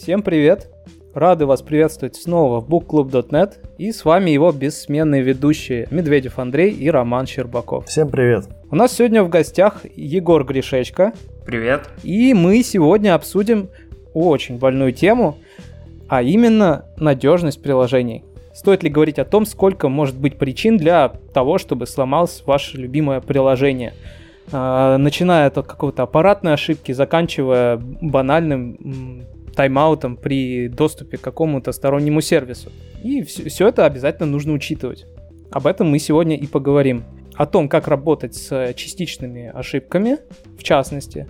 Всем привет! Рады вас приветствовать снова в bookclub.net и с вами его бессменные ведущие Медведев Андрей и Роман Щербаков. Всем привет! У нас сегодня в гостях Егор Гришечко. Привет! И мы сегодня обсудим очень больную тему, а именно надежность приложений. Стоит ли говорить о том, сколько может быть причин для того, чтобы сломалось ваше любимое приложение? А, начиная от какого-то аппаратной ошибки, заканчивая банальным тайм-аутом при доступе к какому-то стороннему сервису. И все, все это обязательно нужно учитывать. Об этом мы сегодня и поговорим. О том, как работать с частичными ошибками, в частности.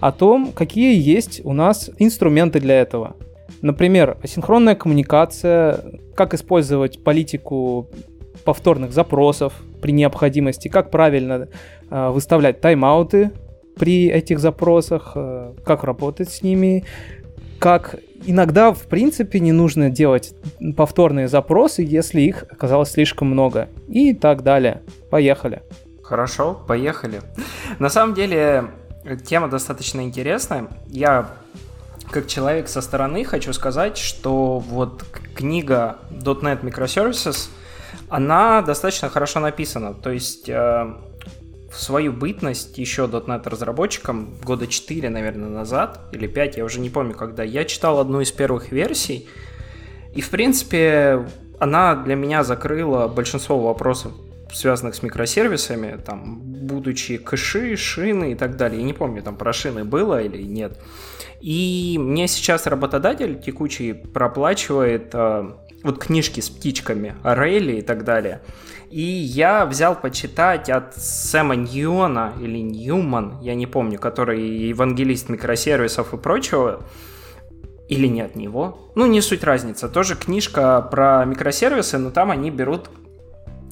О том, какие есть у нас инструменты для этого. Например, асинхронная коммуникация, как использовать политику повторных запросов при необходимости, как правильно э, выставлять тайм-ауты при этих запросах, э, как работать с ними, как иногда, в принципе, не нужно делать повторные запросы, если их оказалось слишком много. И так далее. Поехали. Хорошо, поехали. На самом деле, тема достаточно интересная. Я, как человек со стороны, хочу сказать, что вот книга .NET Microservices, она достаточно хорошо написана. То есть э, свою бытность еще .NET разработчиком года 4, наверное, назад, или 5, я уже не помню когда, я читал одну из первых версий, и, в принципе, она для меня закрыла большинство вопросов, связанных с микросервисами, там, будучи кэши, шины и так далее. Я не помню, там про шины было или нет. И мне сейчас работодатель текучий проплачивает э, вот книжки с птичками, Рейли и так далее. И я взял почитать от Сэма Ньюмана или Ньюман, я не помню, который евангелист микросервисов и прочего, или не от него. Ну, не суть разница. Тоже книжка про микросервисы, но там они берут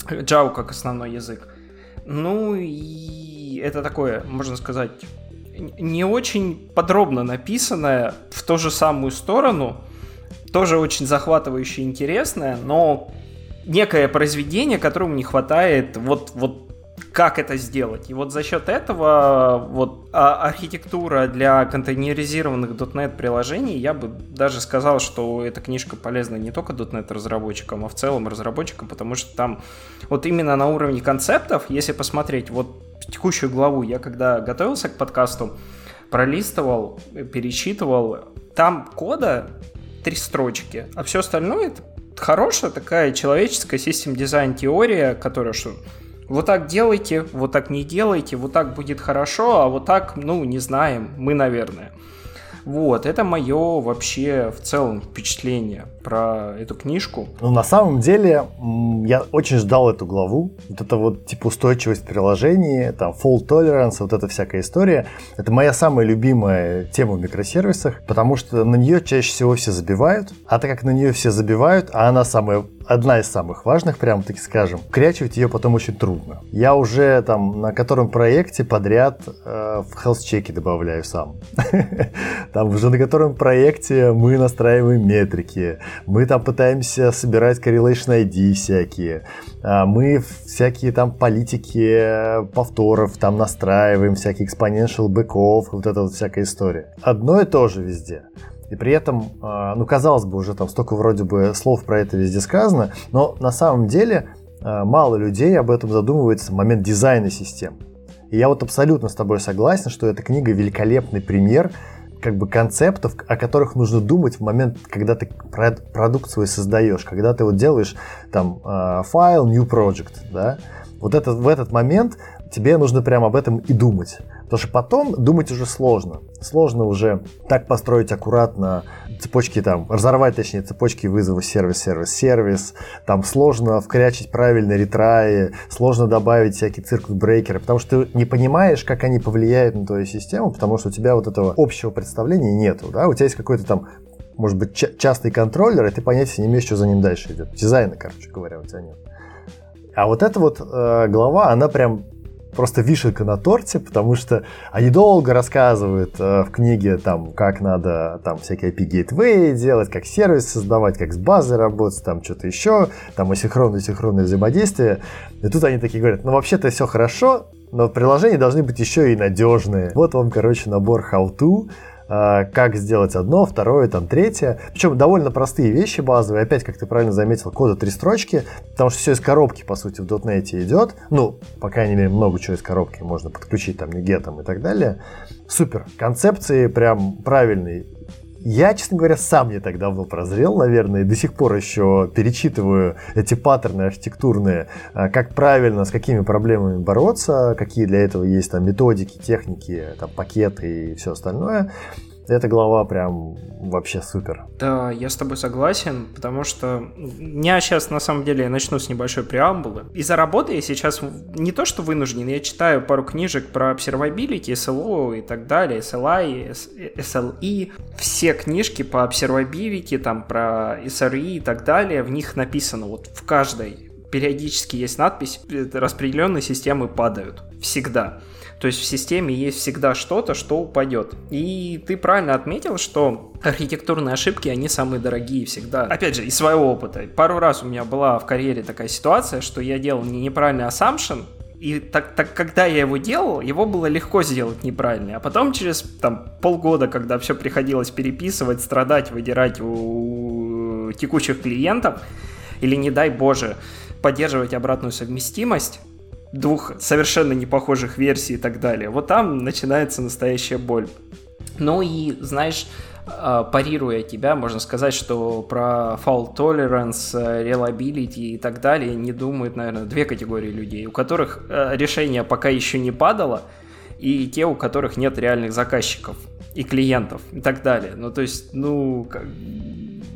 Java как основной язык. Ну и это такое, можно сказать, не очень подробно написанное в ту же самую сторону, тоже очень захватывающее и интересное, но некое произведение, которому не хватает вот, вот как это сделать. И вот за счет этого вот а, архитектура для контейнеризированных .NET приложений, я бы даже сказал, что эта книжка полезна не только .NET разработчикам, а в целом разработчикам, потому что там вот именно на уровне концептов, если посмотреть вот текущую главу, я когда готовился к подкасту, пролистывал, перечитывал, там кода три строчки, а все остальное это хорошая такая человеческая систем дизайн теория, которая что вот так делайте, вот так не делайте, вот так будет хорошо, а вот так, ну, не знаем, мы, наверное. Вот, это мое вообще в целом впечатление про эту книжку. Ну, на самом деле, я очень ждал эту главу. Вот это вот, типа, устойчивость приложений, там, fault tolerance, вот эта всякая история. Это моя самая любимая тема в микросервисах, потому что на нее чаще всего все забивают. А так как на нее все забивают, а она самая одна из самых важных, прям таки скажем. Крячивать ее потом очень трудно. Я уже там на котором проекте подряд э, в health чеки добавляю сам. Там уже на котором проекте мы настраиваем метрики, мы там пытаемся собирать correlation ID всякие, а мы всякие там политики повторов там настраиваем, всякие exponential бэков, вот эта вот всякая история. Одно и то же везде. И при этом, а, ну, казалось бы, уже там столько вроде бы слов про это везде сказано, но на самом деле а, мало людей об этом задумывается в момент дизайна систем. И я вот абсолютно с тобой согласен, что эта книга великолепный пример как бы концептов, о которых нужно думать в момент, когда ты продукт свой создаешь, когда ты вот делаешь там а, файл, new project, да, вот это, в этот момент тебе нужно прямо об этом и думать. Потому что потом думать уже сложно. Сложно уже так построить аккуратно цепочки там, разорвать, точнее, цепочки вызова сервис-сервис-сервис. Там сложно вкрячить правильно ретраи, сложно добавить всякие циркуль-брейкеры, потому что ты не понимаешь, как они повлияют на твою систему, потому что у тебя вот этого общего представления нету. Да? У тебя есть какой-то там может быть, частный контроллер, и ты понятия не имеешь, что за ним дальше идет. Дизайна, короче говоря, у тебя нет. А вот эта вот э, глава, она прям просто вишенка на торте, потому что они долго рассказывают э, в книге, там, как надо там всякие API-гейтвей делать, как сервис создавать, как с базой работать, там что-то еще, там асинхронное-синхронное взаимодействие. И тут они такие говорят, ну вообще-то все хорошо, но приложения должны быть еще и надежные. Вот вам, короче, набор how-to, как сделать одно, второе, там, третье. Причем довольно простые вещи базовые. Опять, как ты правильно заметил, кода три строчки, потому что все из коробки, по сути, в .NET идет. Ну, по крайней мере, много чего из коробки можно подключить, там, негетом и так далее. Супер. Концепции прям правильные. Я, честно говоря, сам не так давно прозрел, наверное, и до сих пор еще перечитываю эти паттерны архитектурные, а, как правильно, с какими проблемами бороться, какие для этого есть там методики, техники, там, пакеты и все остальное. Эта глава прям вообще супер. Да, я с тобой согласен, потому что я сейчас на самом деле начну с небольшой преамбулы. Из-за работы я сейчас не то что вынужден, я читаю пару книжек про observability, SLO и так далее, SLI, SLE. Все книжки по observability, там про SRE и так далее, в них написано вот в каждой периодически есть надпись «Распределенные системы падают». Всегда. То есть в системе есть всегда что-то, что упадет. И ты правильно отметил, что архитектурные ошибки, они самые дорогие всегда. Опять же, из своего опыта. Пару раз у меня была в карьере такая ситуация, что я делал неправильный assumption, и так, так, когда я его делал, его было легко сделать неправильно. А потом через там, полгода, когда все приходилось переписывать, страдать, выдирать у текущих клиентов, или не дай боже, поддерживать обратную совместимость, двух совершенно непохожих версий и так далее. Вот там начинается настоящая боль. Ну и, знаешь, а, парируя тебя, можно сказать, что про fault tolerance, reliability и так далее не думают, наверное, две категории людей, у которых э, решение пока еще не падало, и те, у которых нет реальных заказчиков и клиентов и так далее. Ну, то есть, ну,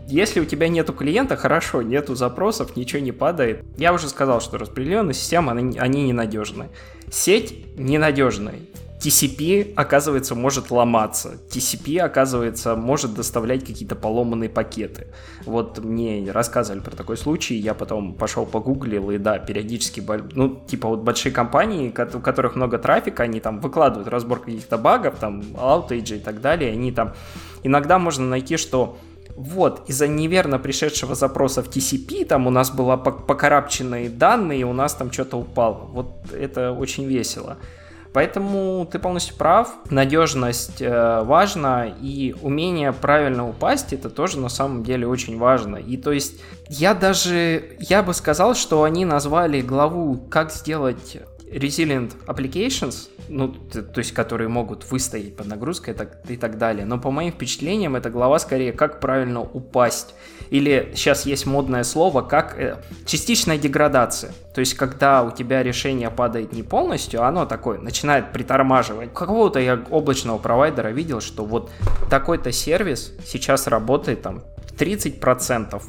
если у тебя нету клиента, хорошо, нету запросов, ничего не падает. Я уже сказал, что распределенные системы, они, они ненадежны. Сеть ненадежная. TCP, оказывается, может ломаться. TCP, оказывается, может доставлять какие-то поломанные пакеты. Вот мне рассказывали про такой случай, я потом пошел погуглил, и да, периодически, ну, типа вот большие компании, у которых много трафика, они там выкладывают разбор каких-то багов, там, аутейджи и так далее, они там... Иногда можно найти, что вот, из-за неверно пришедшего запроса в TCP, там у нас было покарабченные данные, и у нас там что-то упало. Вот это очень весело. Поэтому ты полностью прав, надежность э, важна, и умение правильно упасть, это тоже на самом деле очень важно. И то есть я даже, я бы сказал, что они назвали главу «Как сделать resilient applications», ну, то, есть, которые могут выстоять под нагрузкой и так, и так далее. Но по моим впечатлениям, эта глава скорее как правильно упасть. Или сейчас есть модное слово, как э, частичная деградация. То есть, когда у тебя решение падает не полностью, а оно такое начинает притормаживать. Какого-то я облачного провайдера видел, что вот такой-то сервис сейчас работает там 30%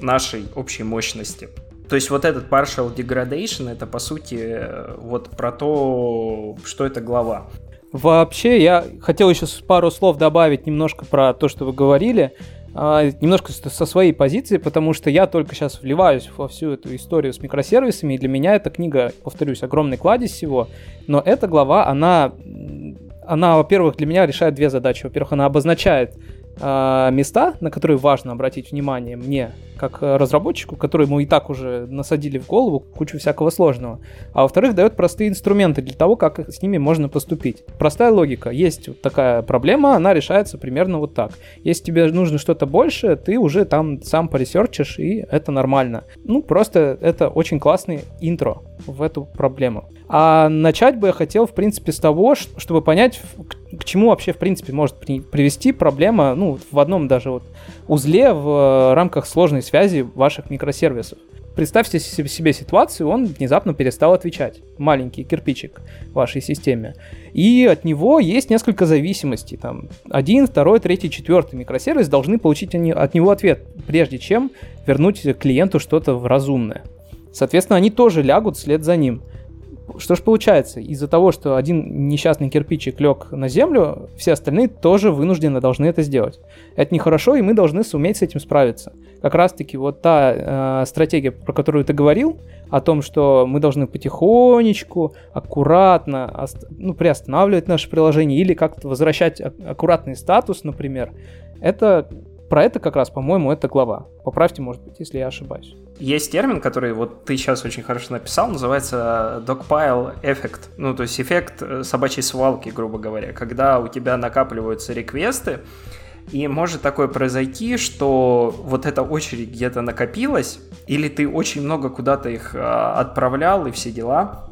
нашей общей мощности. То есть вот этот partial degradation, это по сути вот про то, что это глава. Вообще, я хотел еще пару слов добавить немножко про то, что вы говорили, а, немножко со своей позиции, потому что я только сейчас вливаюсь во всю эту историю с микросервисами, и для меня эта книга, повторюсь, огромный кладезь всего, но эта глава, она, она, во-первых, для меня решает две задачи. Во-первых, она обозначает места, на которые важно обратить внимание мне, как разработчику, которые мы и так уже насадили в голову кучу всякого сложного. А во-вторых, дает простые инструменты для того, как с ними можно поступить. Простая логика. Есть вот такая проблема, она решается примерно вот так. Если тебе нужно что-то больше, ты уже там сам поресерчишь, и это нормально. Ну, просто это очень классный интро в эту проблему. А начать бы я хотел, в принципе, с того, чтобы понять, к чему вообще, в принципе, может привести проблема, ну, в одном даже вот узле в э, рамках сложной связи ваших микросервисов. Представьте себе ситуацию, он внезапно перестал отвечать. Маленький кирпичик в вашей системе. И от него есть несколько зависимостей. Там один, второй, третий, четвертый микросервис должны получить от него ответ, прежде чем вернуть клиенту что-то разумное. Соответственно, они тоже лягут вслед за ним. Что ж получается? Из-за того, что один несчастный кирпичик лег на землю, все остальные тоже вынуждены должны это сделать. Это нехорошо, и мы должны суметь с этим справиться. Как раз-таки вот та э, стратегия, про которую ты говорил, о том, что мы должны потихонечку, аккуратно ну, приостанавливать наше приложение или как-то возвращать аккуратный статус, например, это про это как раз, по-моему, это глава. Поправьте, может быть, если я ошибаюсь. Есть термин, который вот ты сейчас очень хорошо написал, называется dogpile эффект. Ну, то есть эффект э, собачьей свалки, грубо говоря. Когда у тебя накапливаются реквесты, и может такое произойти, что вот эта очередь где-то накопилась, или ты очень много куда-то их а, отправлял и все дела,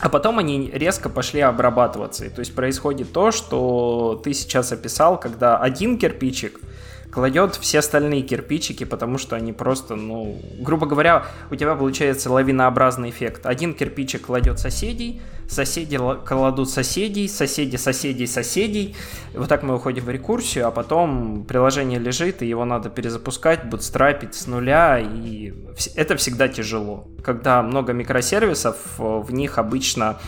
а потом они резко пошли обрабатываться. И то есть происходит то, что ты сейчас описал, когда один кирпичик – кладет все остальные кирпичики, потому что они просто, ну, грубо говоря, у тебя получается лавинообразный эффект. Один кирпичик кладет соседей, соседи кладут соседей, соседи соседей соседей. Вот так мы уходим в рекурсию, а потом приложение лежит, и его надо перезапускать, бутстрапить с нуля, и это всегда тяжело. Когда много микросервисов, в них обычно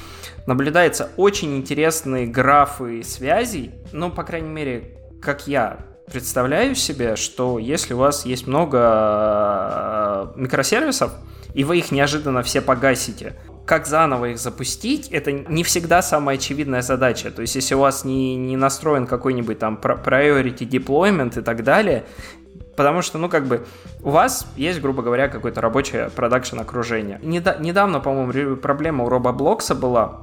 наблюдается очень интересные графы связей, ну, по крайней мере, как я представляю себе, что если у вас есть много э, микросервисов, и вы их неожиданно все погасите, как заново их запустить, это не всегда самая очевидная задача. То есть, если у вас не, не настроен какой-нибудь там priority deployment и так далее, потому что, ну, как бы, у вас есть, грубо говоря, какое-то рабочее продакшн окружение. Недавно, по-моему, проблема у Roboblox была,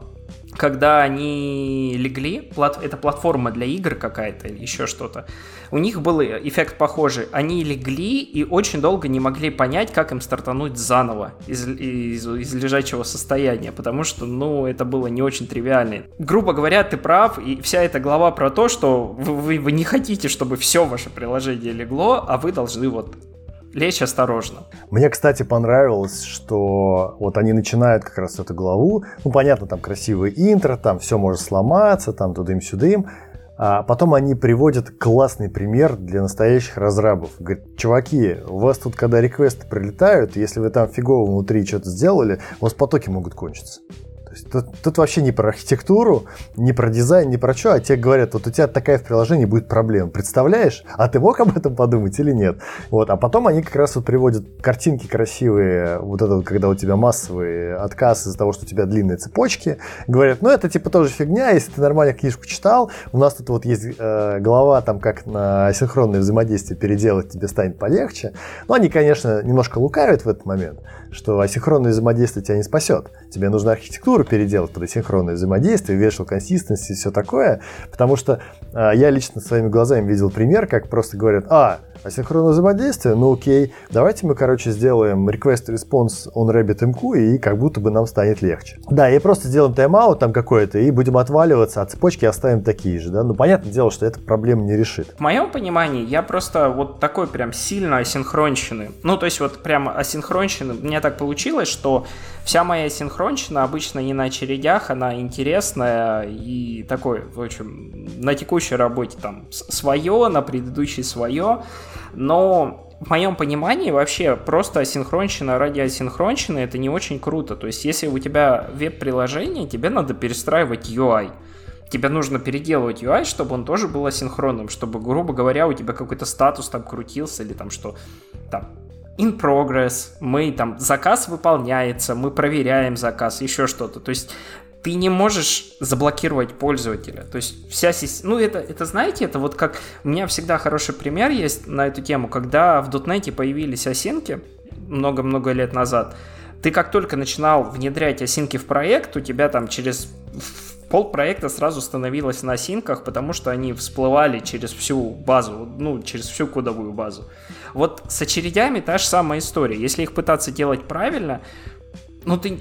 когда они легли, это платформа для игр какая-то или еще что-то, у них был эффект похожий. Они легли и очень долго не могли понять, как им стартануть заново из, из, из лежачего состояния, потому что, ну, это было не очень тривиально. Грубо говоря, ты прав, и вся эта глава про то, что вы, вы, вы не хотите, чтобы все ваше приложение легло, а вы должны вот лечь осторожно. Мне, кстати, понравилось, что вот они начинают как раз эту главу. Ну, понятно, там красивое интро, там все может сломаться, там тудым-сюдым. А потом они приводят классный пример для настоящих разрабов. Говорят, чуваки, у вас тут, когда реквесты прилетают, если вы там фигово внутри что-то сделали, у вас потоки могут кончиться есть тут, тут вообще не про архитектуру, не про дизайн, не про что, а тебе говорят, вот у тебя такая в приложении будет проблема. Представляешь? А ты мог об этом подумать или нет? Вот. А потом они как раз вот приводят картинки красивые, вот это вот, когда у тебя массовый отказ из-за того, что у тебя длинные цепочки. Говорят, ну это типа тоже фигня, если ты нормально книжку читал, у нас тут вот есть э, глава, там как на синхронное взаимодействие переделать тебе станет полегче. Но они, конечно, немножко лукавят в этот момент, что асинхронное взаимодействие тебя не спасет. Тебе нужна архитектура переделать под асинхронное взаимодействие, вешал консистенции и все такое. Потому что э, я лично своими глазами видел пример, как просто говорят, а, асинхронное взаимодействие, ну окей, давайте мы, короче, сделаем request response on RabbitMQ, и как будто бы нам станет легче. Да, и просто сделаем тайм-аут там какой-то, и будем отваливаться, а цепочки оставим такие же, да. Ну, понятное дело, что это проблему не решит. В моем понимании, я просто вот такой прям сильно асинхронщины. Ну, то есть вот прям асинхронщины, мне так получилось, что вся моя синхронщина обычно не на очередях, она интересная и такой, в общем, на текущей работе там свое, на предыдущей свое, но в моем понимании вообще просто асинхронщина ради асинхронщины это не очень круто. То есть если у тебя веб-приложение, тебе надо перестраивать UI. Тебе нужно переделывать UI, чтобы он тоже был асинхронным, чтобы, грубо говоря, у тебя какой-то статус там крутился или там что там in progress, мы там, заказ выполняется, мы проверяем заказ, еще что-то. То есть ты не можешь заблокировать пользователя. То есть вся система... Ну, это, это, знаете, это вот как... У меня всегда хороший пример есть на эту тему, когда в .NET появились осинки много-много лет назад, ты как только начинал внедрять осинки в проект, у тебя там через пол проекта сразу становилось на осинках, потому что они всплывали через всю базу, ну, через всю кодовую базу. Вот с очередями та же самая история. Если их пытаться делать правильно, ну, ты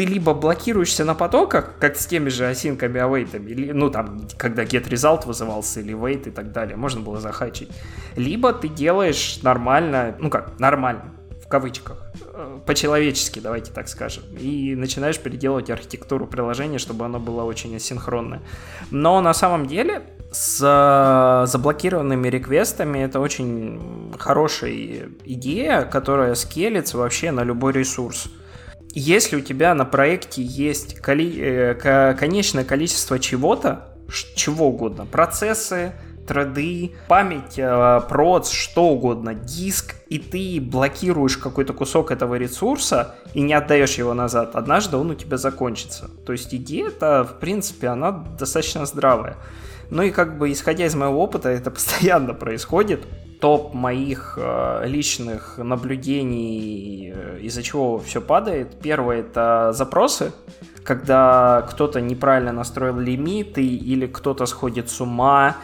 ты либо блокируешься на потоках, как с теми же осинками, авейтами, или, ну там, когда get result вызывался, или wait и так далее, можно было захачить. Либо ты делаешь нормально, ну как, нормально, в кавычках, э, по-человечески, давайте так скажем, и начинаешь переделывать архитектуру приложения, чтобы оно было очень асинхронное. Но на самом деле с э, заблокированными реквестами это очень хорошая идея, которая скелится вообще на любой ресурс если у тебя на проекте есть коли... э, конечное количество чего-то, чего угодно, процессы, треды, память, э, проц, что угодно, диск, и ты блокируешь какой-то кусок этого ресурса и не отдаешь его назад, однажды он у тебя закончится. То есть идея-то, в принципе, она достаточно здравая. Ну и как бы, исходя из моего опыта, это постоянно происходит. Топ моих э, личных наблюдений, э, из-за чего все падает. Первое это запросы, когда кто-то неправильно настроил лимиты или кто-то сходит с ума,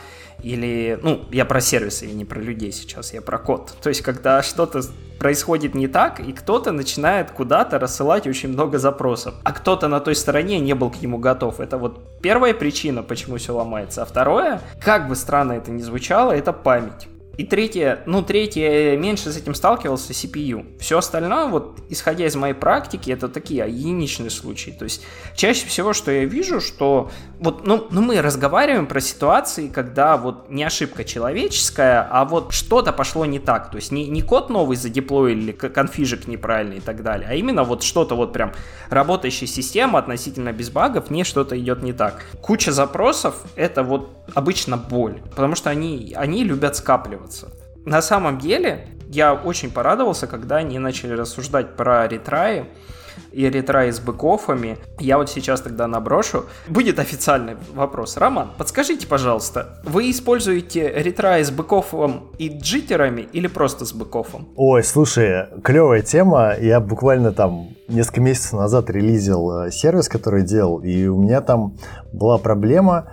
или, ну, я про сервисы, я не про людей сейчас, я про код. То есть, когда что-то происходит не так, и кто-то начинает куда-то рассылать очень много запросов, а кто-то на той стороне не был к нему готов. Это вот первая причина, почему все ломается. А второе, как бы странно это ни звучало, это память. И третье, ну, третье, меньше с этим сталкивался CPU. Все остальное, вот, исходя из моей практики, это такие единичные случаи. То есть, чаще всего, что я вижу, что вот, ну, ну мы разговариваем про ситуации, когда вот не ошибка человеческая, а вот что-то пошло не так. То есть, не, не код новый задеплоили или конфижик неправильный и так далее, а именно вот что-то вот прям работающая система относительно без багов, не что-то идет не так. Куча запросов, это вот обычно боль, потому что они, они любят скапливаться. На самом деле, я очень порадовался, когда они начали рассуждать про ретраи, и ретраи с бэкофами. Я вот сейчас тогда наброшу. Будет официальный вопрос. Роман, подскажите, пожалуйста, вы используете ретраи с бэкофом и джиттерами или просто с бэкофом? Ой, слушай, клевая тема. Я буквально там несколько месяцев назад релизил э, сервис, который делал, и у меня там была проблема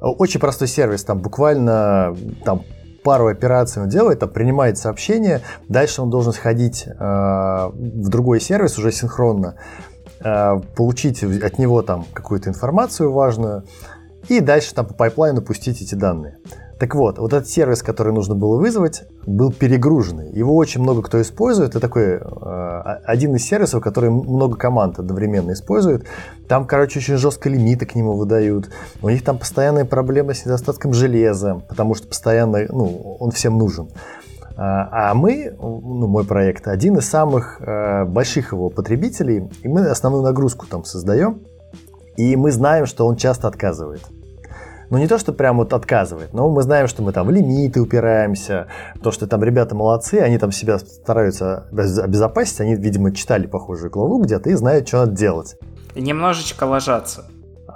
очень простой сервис, там буквально там пару операций он делает, там, принимает сообщение, дальше он должен сходить э, в другой сервис уже синхронно, э, получить от него там какую-то информацию важную, и дальше там по пайплайну пустить эти данные. Так вот, вот этот сервис, который нужно было вызвать, был перегруженный. Его очень много кто использует. Это такой э, один из сервисов, который много команд одновременно использует. Там, короче, очень жестко лимиты к нему выдают. У них там постоянные проблемы с недостатком железа, потому что постоянно, ну, он всем нужен. А, а мы, ну, мой проект, один из самых э, больших его потребителей, и мы основную нагрузку там создаем, и мы знаем, что он часто отказывает ну не то, что прям вот отказывает, но мы знаем, что мы там в лимиты упираемся, то, что там ребята молодцы, они там себя стараются обезопасить, они, видимо, читали похожую главу где-то и знают, что надо делать. И немножечко ложатся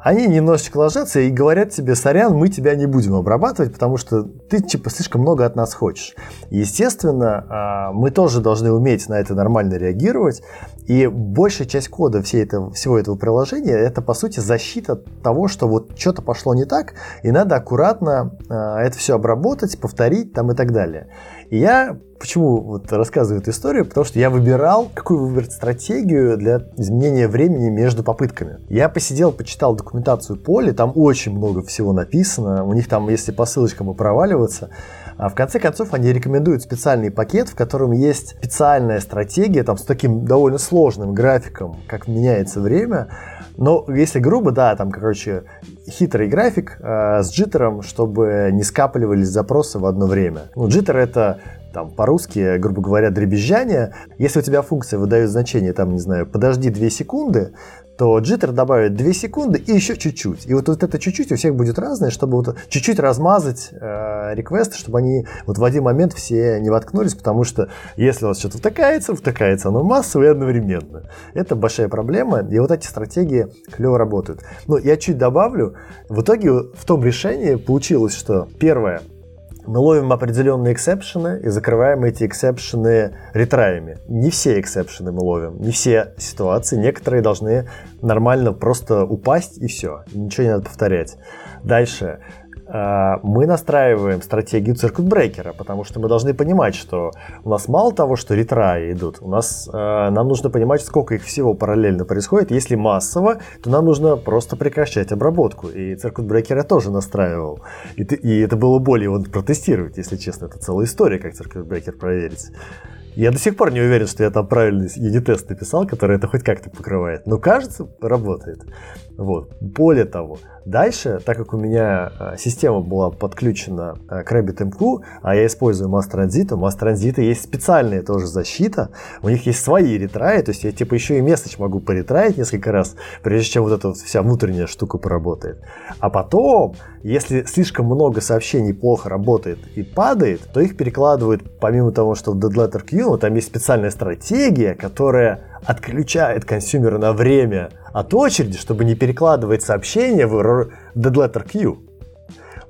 они немножечко ложатся и говорят тебе, сорян, мы тебя не будем обрабатывать, потому что ты типа слишком много от нас хочешь. Естественно, а, мы тоже должны уметь на это нормально реагировать, и большая часть кода всей этого, всего этого приложения это по сути защита того, что вот что-то пошло не так, и надо аккуратно а, это все обработать, повторить там и так далее. И я почему вот рассказываю эту историю? Потому что я выбирал, какую выбрать стратегию для изменения времени между попытками. Я посидел, почитал документацию поля, там очень много всего написано. У них там, если по ссылочкам и проваливаться, а в конце концов они рекомендуют специальный пакет, в котором есть специальная стратегия, там с таким довольно сложным графиком, как меняется время. Но если грубо, да, там, короче, хитрый график э, с джиттером, чтобы не скапливались запросы в одно время. Ну, джиттер это там по-русски, грубо говоря, дребезжание. Если у тебя функция выдает значение, там, не знаю, подожди 2 секунды, то джиттер добавит 2 секунды и еще чуть-чуть. И вот, вот это чуть-чуть у всех будет разное, чтобы вот чуть-чуть размазать э, реквесты, чтобы они вот в один момент все не воткнулись, потому что если у вас что-то втыкается, втыкается оно массово и одновременно. Это большая проблема, и вот эти стратегии клево работают. Но я чуть добавлю, в итоге в том решении получилось, что первое – мы ловим определенные exception ы и закрываем эти exception ы retry ями. Не все exception ы мы ловим, не все ситуации. Некоторые должны нормально просто упасть и все. Ничего не надо повторять. Дальше. А, мы настраиваем стратегию circuit breaker а, потому что мы должны понимать, что у нас мало того, что retry и идут, у нас а, нам нужно понимать, сколько их всего параллельно происходит. Если массово, то нам нужно просто прекращать обработку. И circuit breaker я тоже настраивал. И, и это было более вот протестировать, если честно. Это целая история, как circuit breaker проверить. Я до сих пор не уверен, что я там правильный unit test написал, который это хоть как-то покрывает. Но кажется, работает. Вот. Более того, дальше, так как у меня а, система была подключена а, к RabbitMQ, а я использую Mass Transit, у Mass Transit есть специальная тоже защита, у них есть свои ретраи, то есть я типа еще и месседж могу поретраить несколько раз, прежде чем вот эта вот вся внутренняя штука поработает. А потом, если слишком много сообщений плохо работает и падает, то их перекладывают, помимо того, что в Dead Letter Queue, там есть специальная стратегия, которая отключает консюмера на время от очереди, чтобы не перекладывать сообщения в Letter Queue.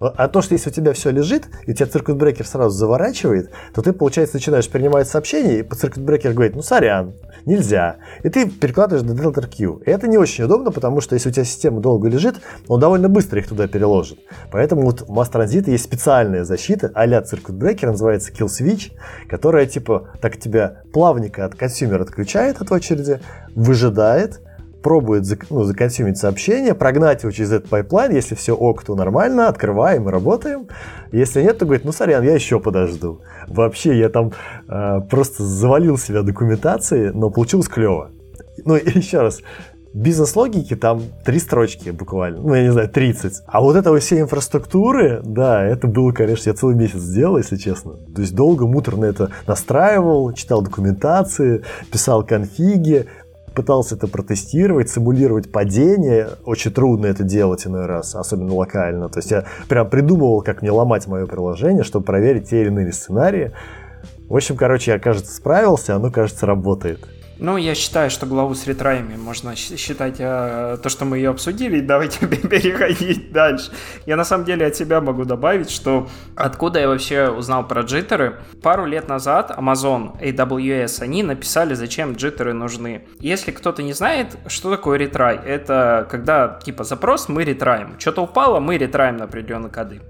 А то, что если у тебя все лежит, и у тебя циркут-брекер сразу заворачивает, то ты, получается, начинаешь принимать сообщение, и по циркут-брекер говорит, ну, сорян, нельзя. И ты перекладываешь на Delta Q. И это не очень удобно, потому что если у тебя система долго лежит, он довольно быстро их туда переложит. Поэтому вот в Mass Transit есть специальная защита а-ля circuit breaker, называется Kill Switch, которая типа так тебя плавненько от consumer а отключает от очереди, выжидает, пробует ну, за consume ить сообщение, прогнать его через этот pipeline. Если все ок, то нормально, открываем и работаем. Если нет, то говорит, ну, сорян, я еще подожду. Вообще, я там э, просто завалил себя документацией, но получилось клево. Ну, и еще раз, бизнес-логики там три строчки буквально, ну, я не знаю, 30. А вот это всей инфраструктуры, да, это было, конечно, я целый месяц сделал, если честно. То есть долго, муторно это настраивал, читал документации, писал конфиги, пытался это протестировать, симулировать падение. Очень трудно это делать иной раз, особенно локально. То есть я прям придумывал, как мне ломать мое приложение, чтобы проверить те или иные сценарии. В общем, короче, я, кажется, справился, оно, кажется, работает. Ну, я считаю, что главу с ретраями можно считать э, то, что мы ее обсудили, давайте переходить дальше. Я на самом деле от себя могу добавить, что откуда я вообще узнал про джиттеры. Пару лет назад Amazon AWS, они написали, зачем джиттеры нужны. Если кто-то не знает, что такое ретрай, это когда типа запрос мы ретраем. Что-то упало, мы ретраем на определенные коды.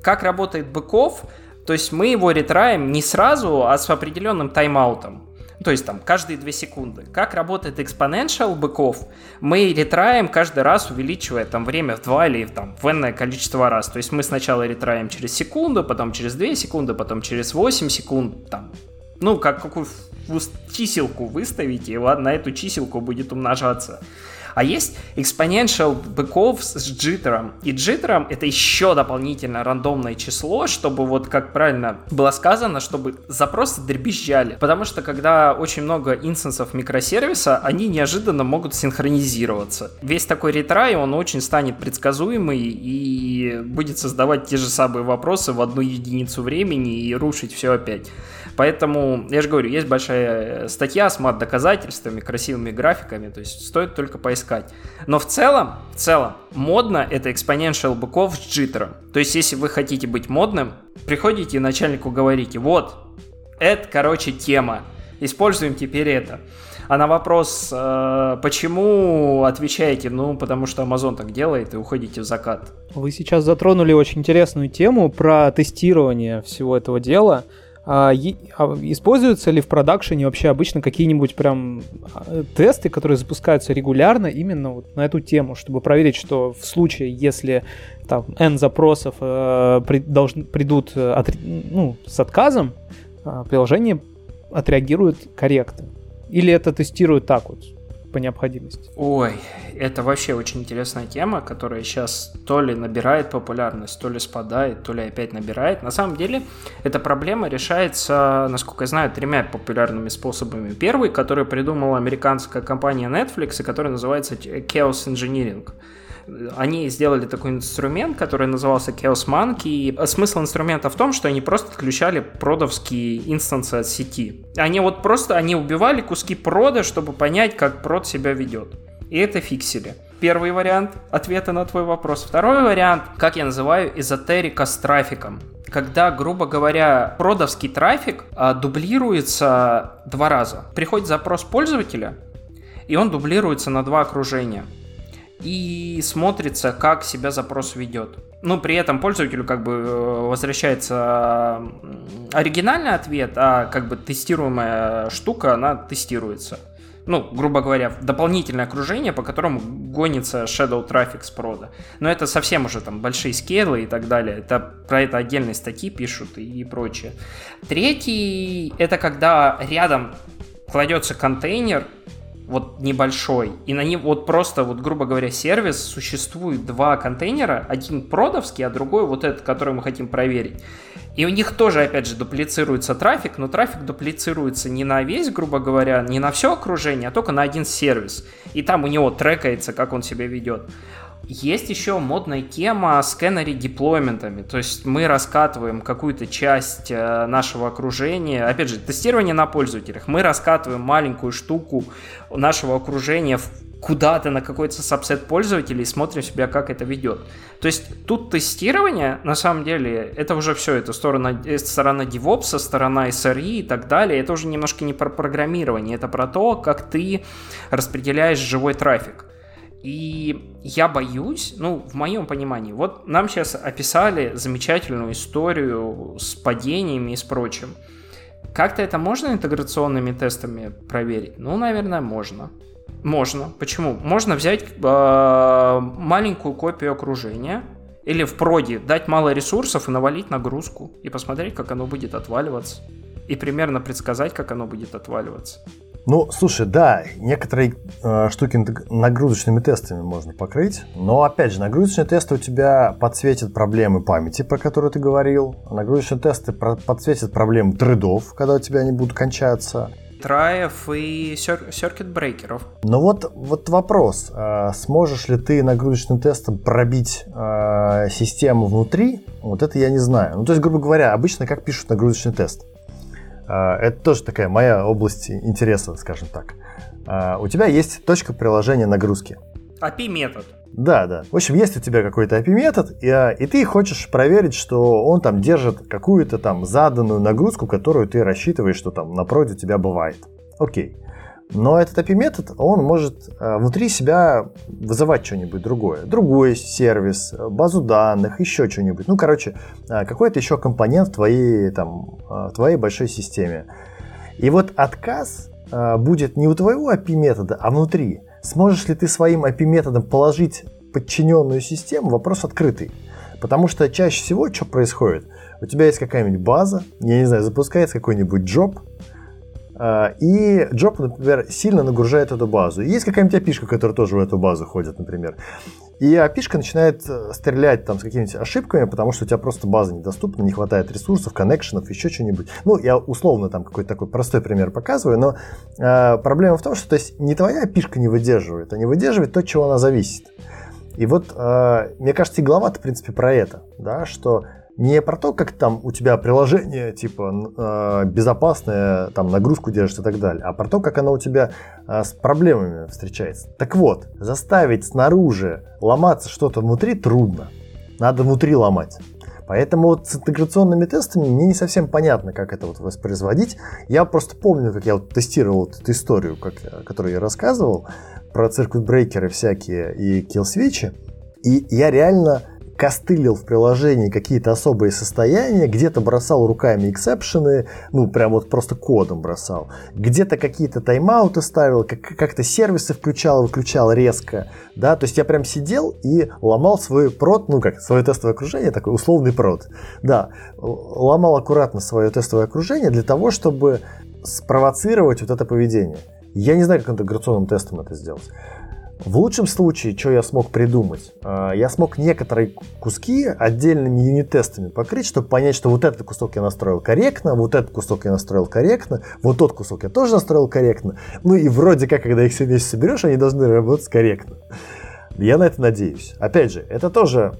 Как работает быков, то есть мы его ретраем не сразу, а с определенным тайм-аутом. То есть там каждые 2 секунды. Как работает exponential быков, мы ретраем каждый раз, увеличивая там время в 2 или там в энное количество раз. То есть мы сначала ретраем через секунду, потом через 2 секунды, потом через 8 секунд, там, ну, как какую чиселку выставите, и на эту чиселку будет умножаться. А есть exponential быков с джиттером. И джиттером это еще дополнительно рандомное число, чтобы вот как правильно было сказано, чтобы запросы дребезжали. Потому что когда очень много инстансов микросервиса, они неожиданно могут синхронизироваться. Весь такой ретрай, он очень станет предсказуемый и будет создавать те же самые вопросы в одну единицу времени и рушить все опять. Поэтому, я же говорю, есть большая э, статья с мат-доказательствами, красивыми графиками, то есть стоит только поискать. Но в целом, в целом, модно это exponential быков с джиттером. То есть, если вы хотите быть модным, приходите и начальнику говорите, вот, это, короче, тема, используем теперь это. А на вопрос, э, почему, отвечаете, ну, потому что Amazon так делает, и уходите в закат. Вы сейчас затронули очень интересную тему про тестирование всего этого дела. А, а, используются ли в продакшене вообще обычно какие-нибудь прям а, тесты, которые запускаются регулярно именно вот на эту тему, чтобы проверить, что в случае, если там N запросов э, при, должны, придут э, от, ну, с отказом, э, приложение отреагирует корректно? Или это тестируют так вот? По необходимости? Ой, это вообще очень интересная тема, которая сейчас то ли набирает популярность, то ли спадает, то ли опять набирает. На самом деле, эта проблема решается, насколько я знаю, тремя популярными способами. Первый, который придумала американская компания Netflix, и который называется Chaos Engineering они сделали такой инструмент, который назывался Chaos Monkey. И смысл инструмента в том, что они просто отключали продовские инстансы от сети. Они вот просто, они убивали куски прода, чтобы понять, как прод себя ведет. И это фиксили. Первый вариант ответа на твой вопрос. Второй вариант, как я называю, эзотерика с трафиком. Когда, грубо говоря, продовский трафик а, дублируется два раза. Приходит запрос пользователя, и он дублируется на два окружения и смотрится, как себя запрос ведет. Ну, при этом пользователю как бы э, возвращается оригинальный ответ, а как бы тестируемая штука, она тестируется. Ну, грубо говоря, дополнительное окружение, по которому гонится shadow трафик с прода. Но это совсем уже там большие скейлы и так далее. Это про это отдельные статьи пишут и прочее. Третий, это когда рядом кладется контейнер, небольшой, и на нем вот просто, вот грубо говоря, сервис, существует два контейнера, один продовский, а другой вот этот, который мы хотим проверить. И у них тоже, опять же, дуплицируется трафик, но трафик дуплицируется не на весь, грубо говоря, не на все окружение, а только на один сервис. И там у него трекается, как он себя ведет. Есть еще модная тема с деплойментами, то есть мы раскатываем какую-то часть э, нашего окружения, опять же, тестирование на пользователях, мы раскатываем маленькую штуку нашего окружения куда-то на какой-то сабсет пользователей и смотрим себя, как это ведет. То есть тут тестирование, на самом деле, это уже все, это сторона, э, сторона DevOps, сторона SRE и так далее. Это уже немножко не про программирование, это про то, как ты распределяешь живой трафик. И я боюсь, ну, в моем понимании, вот нам сейчас описали замечательную историю с падениями и с прочим. Как-то это можно интеграционными тестами проверить? Ну, наверное, можно. Можно. Почему? Можно взять э, маленькую копию окружения или в проде дать мало ресурсов и навалить нагрузку и посмотреть, как оно будет отваливаться. И примерно предсказать, как оно будет отваливаться. Ну, слушай, да, некоторые э, штуки нагрузочными тестами можно покрыть, но опять же, нагрузочные тесты у тебя подсветят проблемы памяти, про которые ты говорил, нагрузочные тесты подсветят проблемы тредов, когда у тебя они будут кончаться, траев и circuit брейкеров. Ну вот, вот вопрос. А сможешь ли ты нагрузочным тестом пробить э, систему внутри? Вот это я не знаю. Ну, то есть, грубо говоря, обычно как пишут нагрузочный тест? Э, это тоже такая моя область интереса, скажем так. Э, у тебя есть точка приложения нагрузки. API метод. Да, да. В общем, есть у тебя какой-то API-метод, и, а, и ты хочешь проверить, что он там держит какую-то там заданную нагрузку, которую ты рассчитываешь, что там на проде у тебя бывает. Окей. Но этот API-метод, он может а, внутри себя вызывать что-нибудь другое. Другой сервис, базу данных, еще что-нибудь. Ну, короче, а, какой-то еще компонент в твоей, там, в твоей большой системе. И вот отказ будет не у твоего API-метода, а внутри. Сможешь ли ты своим API-методом положить подчиненную систему, вопрос открытый. Потому что чаще всего что происходит? У тебя есть какая-нибудь база, я не знаю, запускается какой-нибудь джоб, и джоб, например, сильно нагружает эту базу. Есть какая-нибудь API, которая тоже в эту базу ходит, например. И API начинает э, стрелять там с какими-нибудь ошибками, потому что у тебя просто база недоступна, не хватает ресурсов, коннекшенов, еще что-нибудь. Ну, я условно там какой-то такой простой пример показываю, но э, проблема в том, что то есть, не твоя API не выдерживает, а не выдерживает то, от чего она зависит. И вот, э, мне кажется, и глава-то, в принципе, про это, да, что не про то, как там у тебя приложение, типа, э, безопасное, там, нагрузку держит и так далее, а про то, как оно у тебя э, с проблемами встречается. Так вот, заставить снаружи ломаться что-то внутри трудно. Надо внутри ломать. Поэтому вот с интеграционными тестами мне не совсем понятно, как это вот воспроизводить. Я просто помню, как я вот тестировал вот эту историю, как, которую я рассказывал, про циркут-брейкеры всякие и килл-свечи. И я реально костылил в приложении какие-то особые состояния, где-то бросал руками эксепшены, ну, прям вот просто кодом бросал, где-то какие-то тайм-ауты ставил, как- как-то сервисы включал, выключал резко, да, то есть я прям сидел и ломал свой прод, ну, как, свое тестовое окружение, такой условный прод, да, ломал аккуратно свое тестовое окружение для того, чтобы спровоцировать вот это поведение. Я не знаю, как интеграционным тестом это сделать. В лучшем случае, что я смог придумать, а, я смог некоторые куски отдельными юнит-тестами покрыть, чтобы понять, что вот этот кусок я настроил корректно, вот этот кусок я настроил корректно, вот тот кусок я тоже настроил корректно. Ну и вроде как, когда их все вместе соберешь, они должны работать корректно. Я на это надеюсь. Опять же, это тоже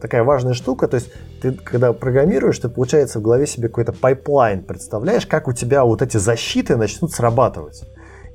такая важная штука. То есть ты, когда программируешь, ты, получается, в голове себе какой-то pipeline представляешь, как у тебя вот эти защиты начнут срабатывать.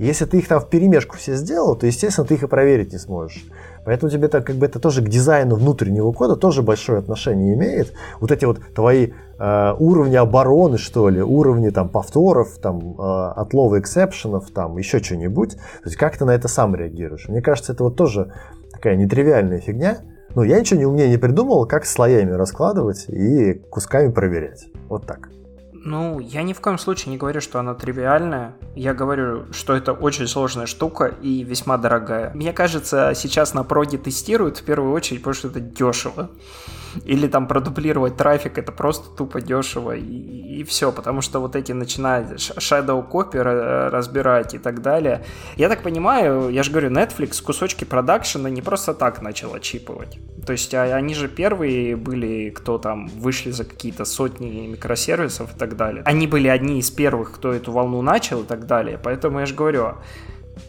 Если ты их там в перемешку все сделал, то, естественно, ты их и проверить не сможешь. Поэтому тебе это как бы это тоже к дизайну внутреннего кода тоже большое отношение имеет. Вот эти вот твои э, уровни обороны, что ли, уровни там повторов, там э, отлова exception ов, там еще что-нибудь. То есть как ты на это сам реагируешь? Мне кажется, это вот тоже такая нетривиальная фигня. Ну, я ничего не умнее не придумал, как слоями раскладывать и кусками проверять. Вот так. Ну, я ни в коем случае не говорю, что она тривиальная. Я говорю, что это очень сложная штука и весьма дорогая. Мне кажется, сейчас на проде тестируют в первую очередь, потому что это дешево. Или там продублировать трафик, это просто тупо дешево, и, и все, потому что вот эти начинают shadow copy разбирать и так далее. Я так понимаю, я же говорю, Netflix кусочки продакшена не просто так начал чипывать. То есть а, они же первые были, кто там вышли за какие-то сотни микросервисов и так далее. Они были одни из первых, кто эту волну начал и так далее. Поэтому я же говорю,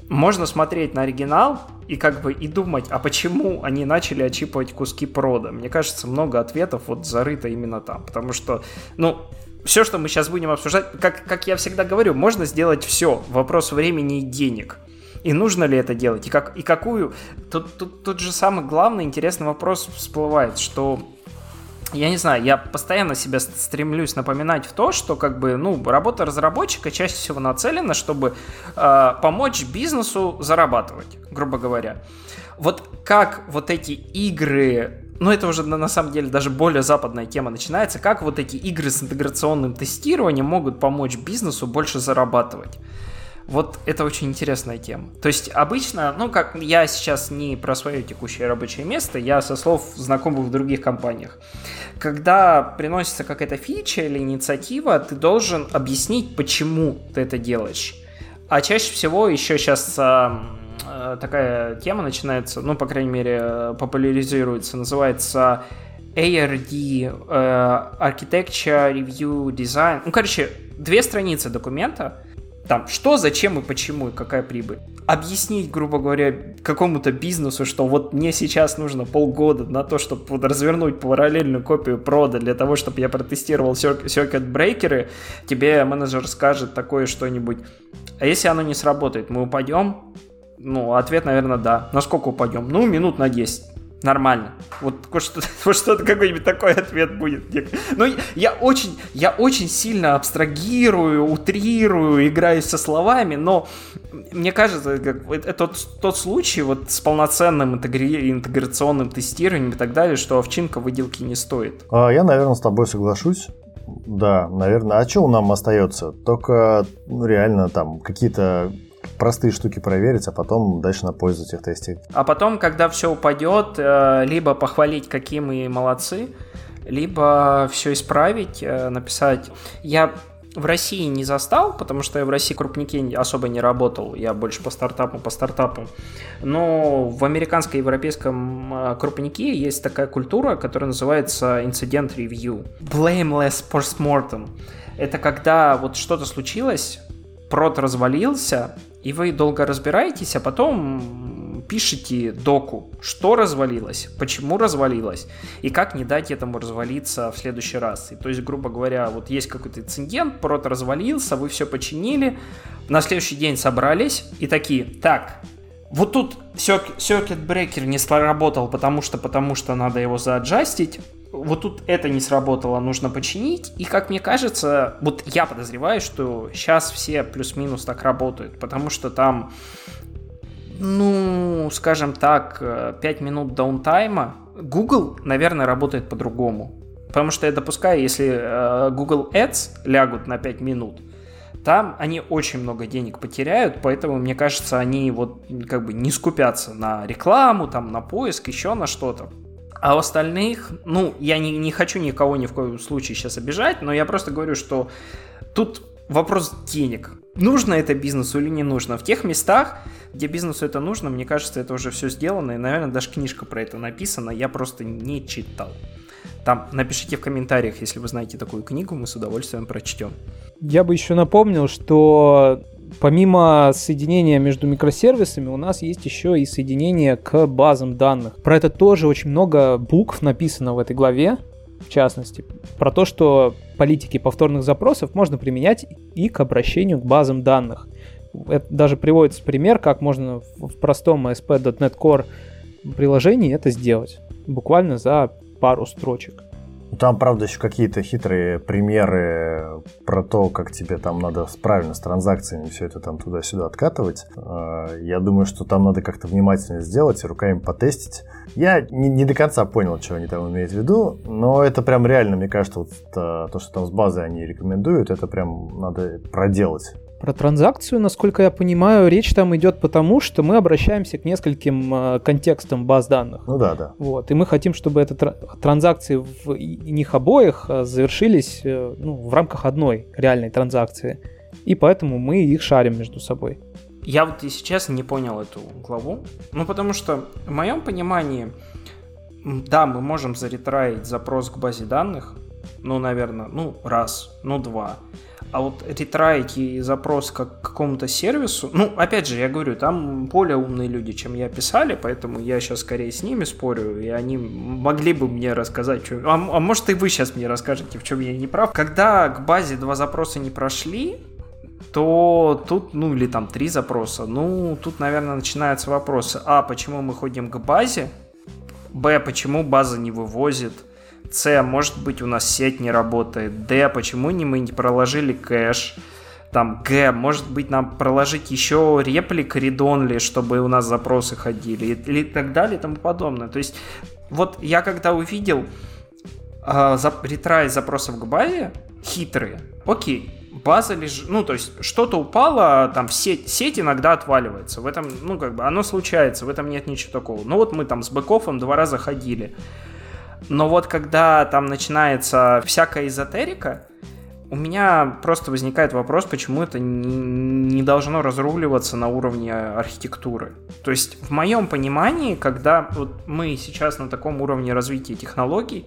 можно смотреть на оригинал и как бы и думать, а почему они начали очипывать куски прода. Мне кажется, много ответов вот зарыто именно там, потому что, ну, все, что мы сейчас будем обсуждать, как, как я всегда говорю, можно сделать все, вопрос времени и денег. И нужно ли это делать? И, как, и какую... Тут, тут, тут же самый главный интересный вопрос всплывает, что я не знаю, я постоянно себя стремлюсь напоминать в то, что как бы, ну, работа разработчика чаще всего нацелена, чтобы э, помочь бизнесу зарабатывать, грубо говоря. Вот как вот эти игры ну это уже на, самом деле даже более западная тема начинается, как вот эти игры с интеграционным тестированием могут помочь бизнесу больше зарабатывать. Вот это очень интересная тема. То есть обычно, ну как я сейчас не про свое текущее рабочее место, я со слов знакомых в других компаниях. Когда приносится какая-то фича или инициатива, ты должен объяснить, почему ты это делаешь. А чаще всего еще сейчас а, а, такая тема начинается, ну, по крайней мере, популяризируется, называется ARD, э, Architecture Review Design. Ну, короче, две страницы документа, там, что, зачем и почему, и какая прибыль. Объяснить, грубо говоря, какому-то бизнесу, что вот мне сейчас нужно полгода на то, чтобы вот развернуть параллельную копию прода для того, чтобы я протестировал circuit брейкеры, тебе менеджер скажет такое что-нибудь. А если оно не сработает, мы упадем? Ну, ответ, наверное, да. Насколько упадем? Ну, минут на 10 нормально. Вот что-то, вот что-то какой-нибудь такой ответ будет. Ну, я очень, я очень сильно абстрагирую, утрирую, играюсь со словами, но мне кажется, это тот, тот случай вот с полноценным интегри... интеграционным тестированием и так далее, что овчинка выделки не стоит. А, я, наверное, с тобой соглашусь. Да, наверное. А что нам остается? Только ну, реально там какие-то простые штуки проверить, а потом дальше на пользу тех тестить. А потом, когда все упадет, э, либо похвалить, какие мы молодцы, либо все исправить, э, написать. Я в России не застал, потому что я в России крупники особо не работал, я больше по стартапу, по стартапу. Но в американском и европейском э, крупнике есть такая культура, которая называется incident review. Blameless postmortem. Это когда вот что-то случилось, прод развалился, и вы долго разбираетесь, а потом пишите доку, что развалилось, почему развалилось, и как не дать этому развалиться в следующий раз. И то есть, грубо говоря, вот есть какой-то инцидент, прот развалился, вы все починили, на следующий день собрались и такие, так, вот тут circuit breaker не сработал, потому что, потому что надо его зааджастить, вот тут это не сработало, нужно починить. И как мне кажется, вот я подозреваю, что сейчас все плюс-минус так работают, потому что там, ну, скажем так, 5 минут даунтайма. Google, наверное, работает по-другому. Потому что я допускаю, если э, Google Ads лягут на 5 минут, там они очень много денег потеряют, поэтому, мне кажется, они вот как бы не скупятся на рекламу, там, на поиск, еще на что-то. А у остальных, ну, я не, не хочу никого ни в коем случае сейчас обижать, но я просто говорю, что тут вопрос денег. Нужно это бизнесу или не нужно? В тех местах, где бизнесу это нужно, мне кажется, это уже все сделано, и, наверное, даже книжка про это написана, я просто не читал. Там напишите в комментариях, если вы знаете такую книгу, мы с удовольствием прочтем. Я бы еще напомнил, что Помимо соединения между микросервисами, у нас есть еще и соединение к базам данных. Про это тоже очень много букв написано в этой главе, в частности, про то, что политики повторных запросов можно применять и к обращению к базам данных. Это даже приводится пример, как можно в простом ASP.NET Core приложении это сделать. Буквально за пару строчек. Ну, там, правда, еще какие-то хитрые примеры про то, как тебе там надо правильно с транзакциями все это там туда-сюда откатывать. А, я думаю, что там надо как-то внимательно сделать и руками потестить. Я не, не до конца понял, что они там имеют в виду, но это прям реально, мне кажется, вот то, что там с базой они рекомендуют, это прям надо проделать. Про транзакцию, насколько я понимаю, речь там идет потому, что мы обращаемся к нескольким э, контекстам баз данных. Ну да, да. Вот, и мы хотим, чтобы эти транзакции в них обоих э, завершились э, ну, в рамках одной реальной транзакции. И поэтому мы их шарим между собой. Я вот, если честно, не понял эту главу. Ну, потому что в моем понимании, да, мы можем заретраить запрос к базе данных, ну, наверное, ну, раз, ну, два. А вот ретраить и запрос как к какому-то сервису, ну, опять же, я говорю, там более умные люди, чем я писали, поэтому я сейчас скорее с ними спорю, и они могли бы мне рассказать, что... а, а может и вы сейчас мне расскажете, в чем я не прав. Когда к базе два запроса не прошли, то тут, ну или там три запроса, ну тут, наверное, начинаются вопросы. А, почему мы ходим к базе? Б, почему база не вывозит? С, может быть, у нас сеть не работает. Д, почему не мы не проложили кэш? Там Г, может быть, нам проложить еще реплик редонли, чтобы у нас запросы ходили, или так далее и тому подобное. То есть, вот я когда увидел э, ретрай запросов к базе, хитрые, окей, база лежит, ну, то есть что-то упало, там сеть, сеть иногда отваливается, в этом, ну, как бы, оно случается, в этом нет ничего такого. Ну, вот мы там с бэкофом два раза ходили, но вот когда там начинается всякая эзотерика, у меня просто возникает вопрос, почему это не должно разруливаться на уровне архитектуры. То есть в моем понимании, когда вот мы сейчас на таком уровне развития технологий,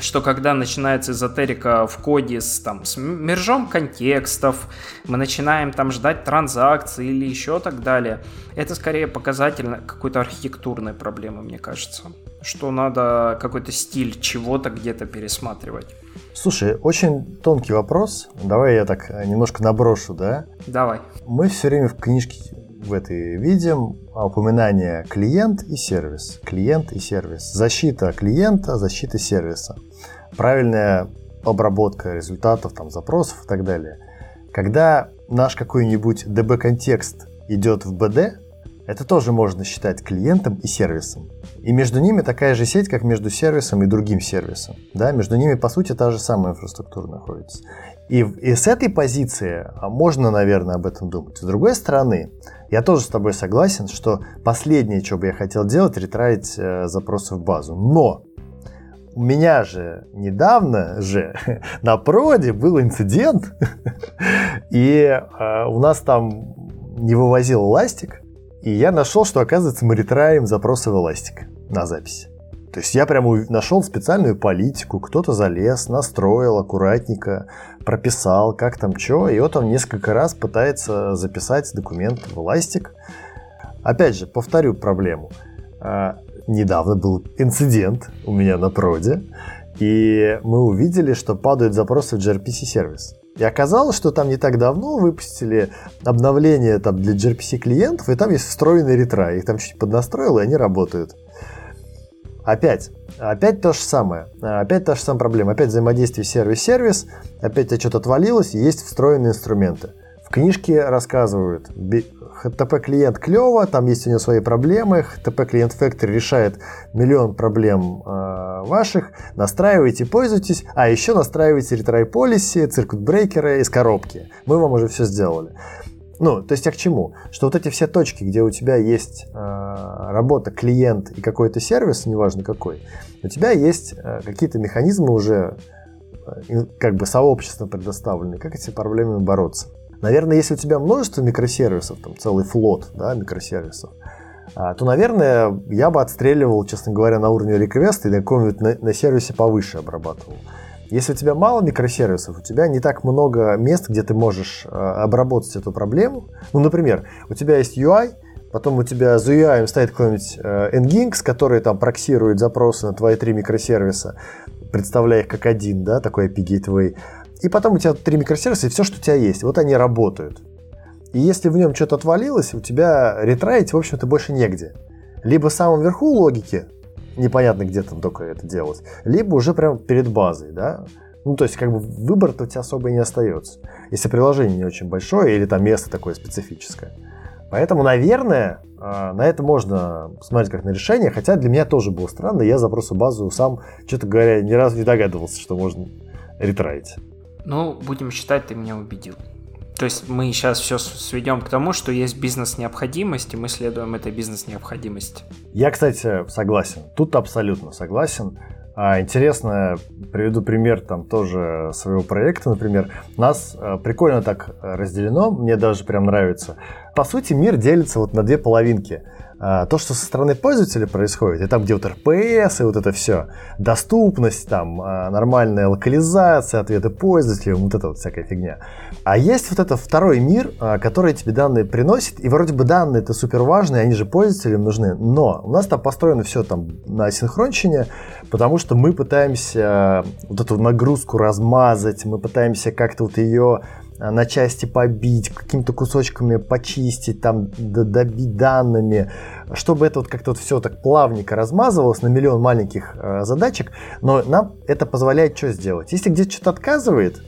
что когда начинается эзотерика в коде с, там, с мержом контекстов, мы начинаем там ждать транзакции или еще так далее, это скорее показательно какой-то архитектурной проблемы, мне кажется. Что надо какой-то стиль чего-то где-то пересматривать. Слушай, очень тонкий вопрос. Давай я так немножко наброшу, да? Давай. Мы все время в книжке в этой видим упоминание клиент и сервис. Клиент и сервис. Защита клиента, защита сервиса. Правильная обработка результатов, там, запросов и так далее. Когда наш какой-нибудь DB-контекст идет в BD, это тоже можно считать клиентом и сервисом. И между ними такая же сеть, как между сервисом и другим сервисом. Да, между ними, по сути, та же самая инфраструктура находится. И, и с этой позиции а, можно, наверное, об этом думать. С другой стороны, я тоже с тобой согласен, что последнее, что бы я хотел делать, ретравить э, запросы в базу. Но у меня же недавно же на проде был инцидент, и э, у нас там не вывозил эластик, и я нашел, что, оказывается, мы ретраем запросы в эластик на запись. То есть я прямо нашел специальную политику, кто-то залез, настроил аккуратненько, прописал, как там что, и вот он несколько раз пытается записать документ в эластик. Опять же, повторю проблему. А, недавно был инцидент у меня на проде, и мы увидели, что падают запросы в gRPC сервис. И оказалось, что там не так давно выпустили обновление там, для gRPC клиентов, и там есть встроенный ретрай. Их там чуть поднастроил, и они работают. Опять, опять то же самое. Опять та же самая проблема. Опять взаимодействие сервис-сервис. Опять у что-то отвалилось, есть встроенные инструменты. В книжке рассказывают, HTTP клиент клево, там есть у него свои проблемы. HTTP клиент Factory решает миллион проблем э, ваших. Настраивайте, пользуйтесь. А еще настраивайте retry policy, циркут брейкеры из коробки. Мы вам уже все сделали. Ну, то есть я к чему? Что вот эти все точки, где у тебя есть э, работа, клиент и какой-то сервис, неважно какой, у тебя есть э, какие-то механизмы уже э, как бы сообщества предоставлены, как эти проблемы бороться. Наверное, если у тебя множество микросервисов, там целый флот да, микросервисов, а, то, наверное, я бы отстреливал, честно говоря, на уровне реквеста и на каком-нибудь на, на сервисе повыше обрабатывал. Если у тебя мало микросервисов, у тебя не так много мест, где ты можешь э, обработать эту проблему. Ну, например, у тебя есть UI, потом у тебя за UI стоит какой-нибудь э, Nginx, который там проксирует запросы на твои три микросервиса, представляя их как один, да, такой API Gateway. И потом у тебя три микросервиса, и все, что у тебя есть, вот они работают. И если в нем что-то отвалилось, у тебя ретраить, в общем-то, больше негде. Либо в самом верху логики, непонятно, где там только это делать, либо уже прямо перед базой, да. Ну, то есть, как бы выбор-то у тебя особо не остается, если приложение не очень большое или там место такое специфическое. Поэтому, наверное, а, на это можно смотреть как на решение, хотя для меня тоже было странно, я запросу базу сам, что-то говоря, ни разу не догадывался, что можно ретраить. Ну, будем считать, ты меня убедил. То есть мы сейчас все сведем к тому, что есть бизнес-необходимость, и мы следуем этой бизнес-необходимости. Я, кстати, согласен. Тут абсолютно согласен. А, интересно, приведу пример там тоже своего проекта, например. Нас а, прикольно так разделено, мне даже прям нравится. По сути, мир делится вот на две половинки – а, то, что со стороны пользователя происходит, и там, где вот RPS и вот это все, доступность, там, а, нормальная локализация, ответы пользователя, вот это вот всякая фигня. А есть вот этот второй мир, а, который тебе данные приносит, и вроде бы данные это супер важные, они же пользователям нужны, но у нас там построено все там на синхронщине, потому что мы пытаемся вот эту нагрузку размазать, мы пытаемся как-то вот ее на части побить, какими-то кусочками почистить, там добить данными, чтобы это вот как-то вот все так плавненько размазывалось на миллион маленьких э, задачек, но нам это позволяет что сделать? Если где-то что-то отказывает,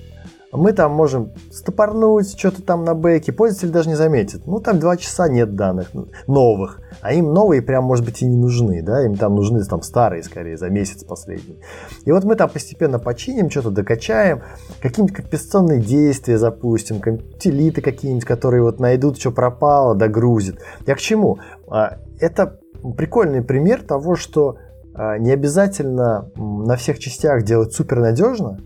мы там можем стопорнуть что-то там на бэке, пользователь даже не заметит. Ну, там два часа нет данных новых, а им новые прям, может быть, и не нужны, да, им там нужны там старые, скорее, за месяц последний. И вот мы там постепенно починим, что-то докачаем, какие-нибудь компенсационные действия запустим, утилиты какие-нибудь, которые вот найдут, что пропало, догрузят. Я к чему? А, это прикольный пример того, что а, не обязательно на всех частях делать супер надежно,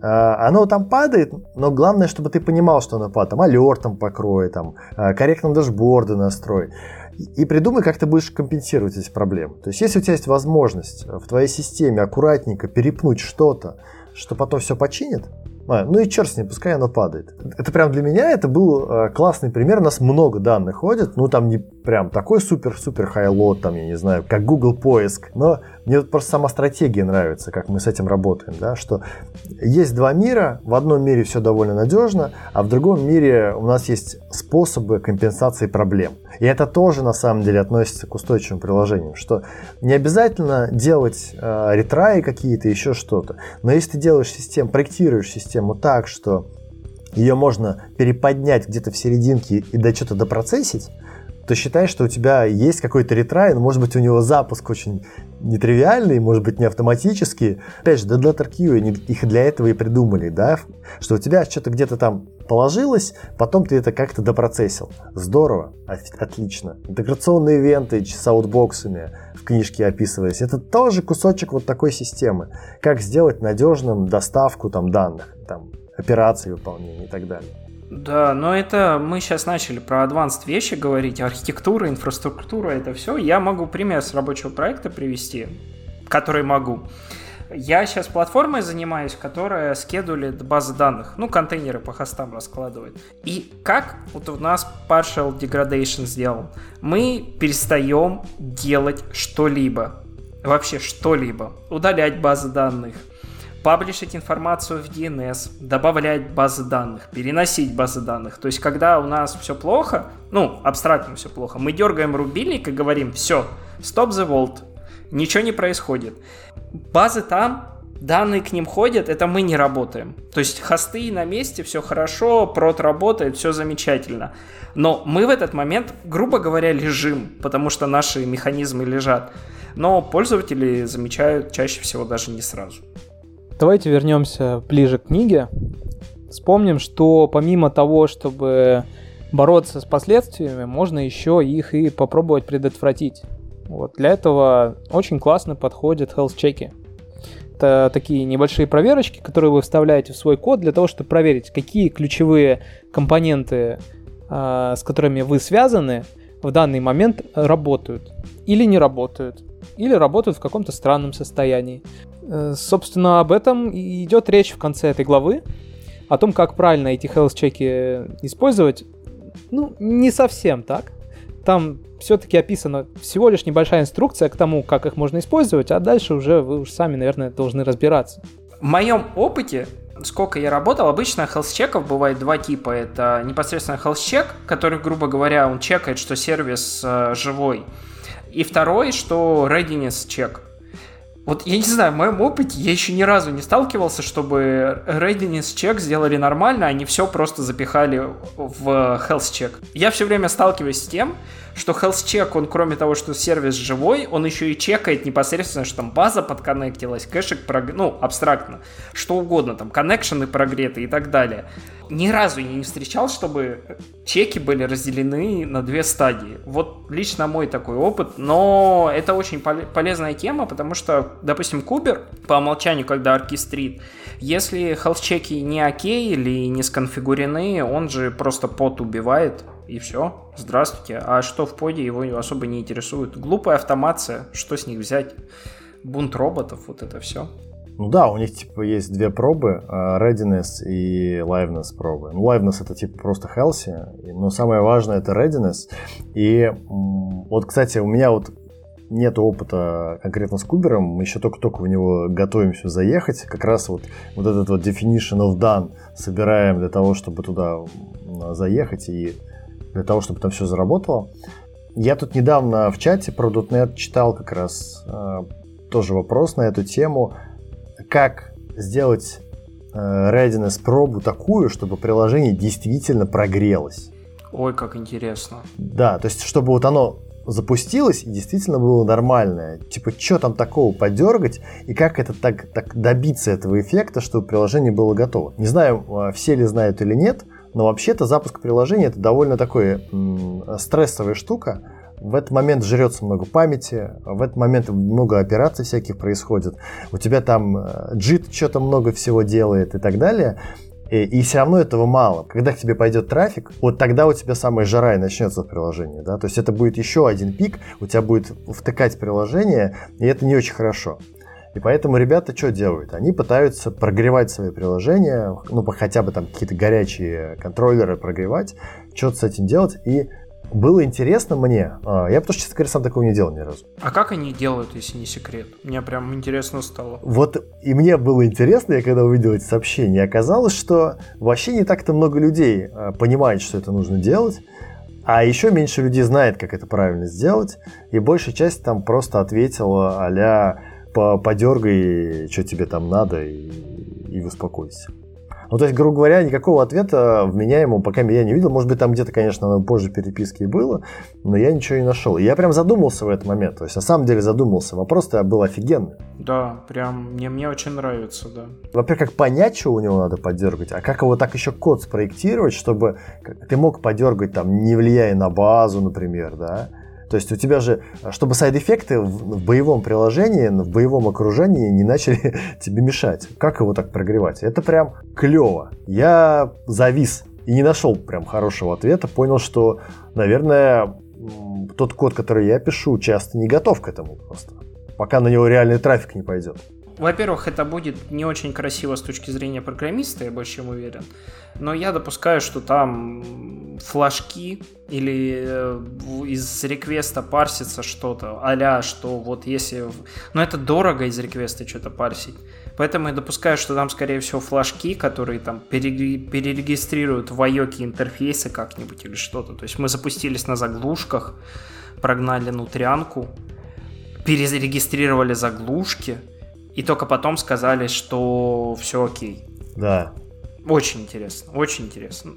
оно там падает, но главное, чтобы ты понимал, что оно падает. Там алертом покрой, там, а, корректно дашборды настрой. И придумай, как ты будешь компенсировать эти проблемы. То есть, если у тебя есть возможность в твоей системе аккуратненько перепнуть что-то, что потом все починит, а, ну и черт с ним, пускай оно падает. Это прям для меня это был э, классный пример. У нас много данных ходит. Ну, там не прям такой супер-супер хайлот, там, я не знаю, как Google поиск. Но мне вот просто сама стратегия нравится, как мы с этим работаем, да, что есть два мира, в одном мире все довольно надежно, а в другом мире у нас есть способы компенсации проблем. И это тоже на самом деле относится к устойчивым приложениям, что не обязательно делать э, ретраи какие-то, еще что-то, но если ты делаешь систему, проектируешь систему так, что ее можно переподнять где-то в серединке и до что-то допроцессить, то считай, что у тебя есть какой-то ретрай, но может быть у него запуск очень нетривиальный, может быть не автоматический. Опять же, Deadletter Q, их для этого и придумали, да, что у тебя что-то где-то там положилось, потом ты это как-то допроцессил. Здорово, отлично. Интеграционные ивенты с аутбоксами в книжке описывались. Это тоже кусочек вот такой системы. Как сделать надежным доставку там данных, там, операции выполнения и так далее. Да, но это мы сейчас начали про advanced вещи говорить, архитектура, инфраструктура, это все. Я могу пример с рабочего проекта привести, который могу. Я сейчас платформой занимаюсь, которая скедулит базы данных, ну, контейнеры по хостам раскладывает. И как вот у нас partial degradation сделал? Мы перестаем делать что-либо, вообще что-либо, удалять базы данных, паблишить информацию в DNS, добавлять базы данных, переносить базы данных. То есть, когда у нас все плохо, ну, абстрактно все плохо, мы дергаем рубильник и говорим, все, stop the vault, ничего не происходит. Базы там, данные к ним ходят, это мы не работаем. То есть хосты на месте, все хорошо, прот работает, все замечательно. Но мы в этот момент, грубо говоря, лежим, потому что наши механизмы лежат. Но пользователи замечают чаще всего даже не сразу. Давайте вернемся ближе к книге. Вспомним, что помимо того, чтобы бороться с последствиями, можно еще их и попробовать предотвратить. Вот. Для этого очень классно подходят health-чеки. Это такие небольшие проверочки, которые вы вставляете в свой код для того, чтобы проверить, какие ключевые компоненты, э, с которыми вы связаны, в данный момент работают или не работают, или работают в каком-то странном состоянии. Э, собственно, об этом и идет речь в конце этой главы. О том, как правильно эти health-чеки использовать, ну, не совсем так. Там все-таки описана всего лишь небольшая инструкция к тому, как их можно использовать, а дальше уже вы уж сами, наверное, должны разбираться. В моем опыте, сколько я работал, обычно health-чеков бывает два типа. Это непосредственно health-чек, который, грубо говоря, он чекает, что сервис э, живой. И второй, что readiness чек. Вот я не знаю, в моем опыте я еще ни разу не сталкивался, чтобы readiness check сделали нормально, а не все просто запихали в health check. Я все время сталкиваюсь с тем, что health check, он кроме того, что сервис живой, он еще и чекает непосредственно, что там база подконнектилась, кэшек, прог... ну, абстрактно, что угодно, там, коннекшены прогреты и так далее. Ни разу я не встречал, чтобы чеки были разделены на две стадии. Вот лично мой такой опыт, но это очень полезная тема, потому что, допустим, Кубер по умолчанию, когда оркестрит, если health чеки не окей или не сконфигурены, он же просто пот убивает, и все, здравствуйте. А что в поде его особо не интересует? Глупая автомация, что с них взять? Бунт роботов, вот это все. Ну да, у них типа есть две пробы, а, readiness и liveness пробы. Ну, liveness это типа просто healthy, но самое важное это readiness. И вот, кстати, у меня вот нет опыта конкретно с Кубером, мы еще только-только в него готовимся заехать. Как раз вот, вот этот вот definition of done собираем для того, чтобы туда заехать и для того, чтобы там все заработало. Я тут недавно в чате про .NET читал как раз э, тоже вопрос на эту тему, как сделать э, readiness пробу такую, чтобы приложение действительно прогрелось. Ой, как интересно. Да, то есть, чтобы вот оно запустилось и действительно было нормальное. Типа, что там такого подергать и как это так, так добиться этого эффекта, чтобы приложение было готово. Не знаю, а, все ли знают или нет, но вообще-то запуск приложения это довольно такой м- стрессовая штука. В этот момент жрется много памяти, в этот момент много операций всяких происходит. У тебя там э, что-то много всего делает и так далее. И, и все равно этого мало. Когда к тебе пойдет трафик, вот тогда у тебя самая жара и начнется в приложении. Да? То есть это будет еще один пик, у тебя будет втыкать приложение, и это не очень хорошо. И поэтому ребята что делают? Они пытаются прогревать свои приложения, ну, хотя бы там какие-то горячие контроллеры прогревать, что-то с этим делать, и было интересно мне. А, я потому что, честно говоря, сам такого не делал ни разу. А как они делают, если не секрет? Мне прям интересно стало. Вот и мне было интересно, я когда увидел эти сообщения, оказалось, что вообще не так-то много людей а, понимает, что это нужно делать. А еще меньше людей знает, как это правильно сделать. И большая часть там просто ответила а-ля подергай, что тебе там надо, и, и успокойся. Ну, то есть, грубо говоря, никакого ответа вменяемого пока я не видел. Может быть, там где-то, конечно, позже переписки и было, но я ничего не нашел. И я прям задумался в этот момент. То есть, на самом деле задумался. Вопрос-то был офигенный. Да, прям мне, мне очень нравится, да. Во-первых, как понять, что у него надо подергать, а как его так еще код спроектировать, чтобы ты мог подергать там, не влияя на базу, например, да, то есть у тебя же, чтобы сайд-эффекты в боевом приложении, в боевом окружении не начали тебе мешать. Как его так прогревать? Это прям клево. Я завис и не нашел прям хорошего ответа. Понял, что, наверное, тот код, который я пишу, часто не готов к этому просто. Пока на него реальный трафик не пойдет. Во-первых, это будет не очень красиво с точки зрения программиста, я больше чем уверен. Но я допускаю, что там флажки или э, из реквеста парсится что-то, а что вот если... Но это дорого из реквеста что-то парсить. Поэтому я допускаю, что там, скорее всего, флажки, которые там перерегистрируют в IOC интерфейсы как-нибудь или что-то. То есть мы запустились на заглушках, прогнали нутрянку, перезарегистрировали заглушки, и только потом сказали, что все окей. Да. Очень интересно, очень интересно.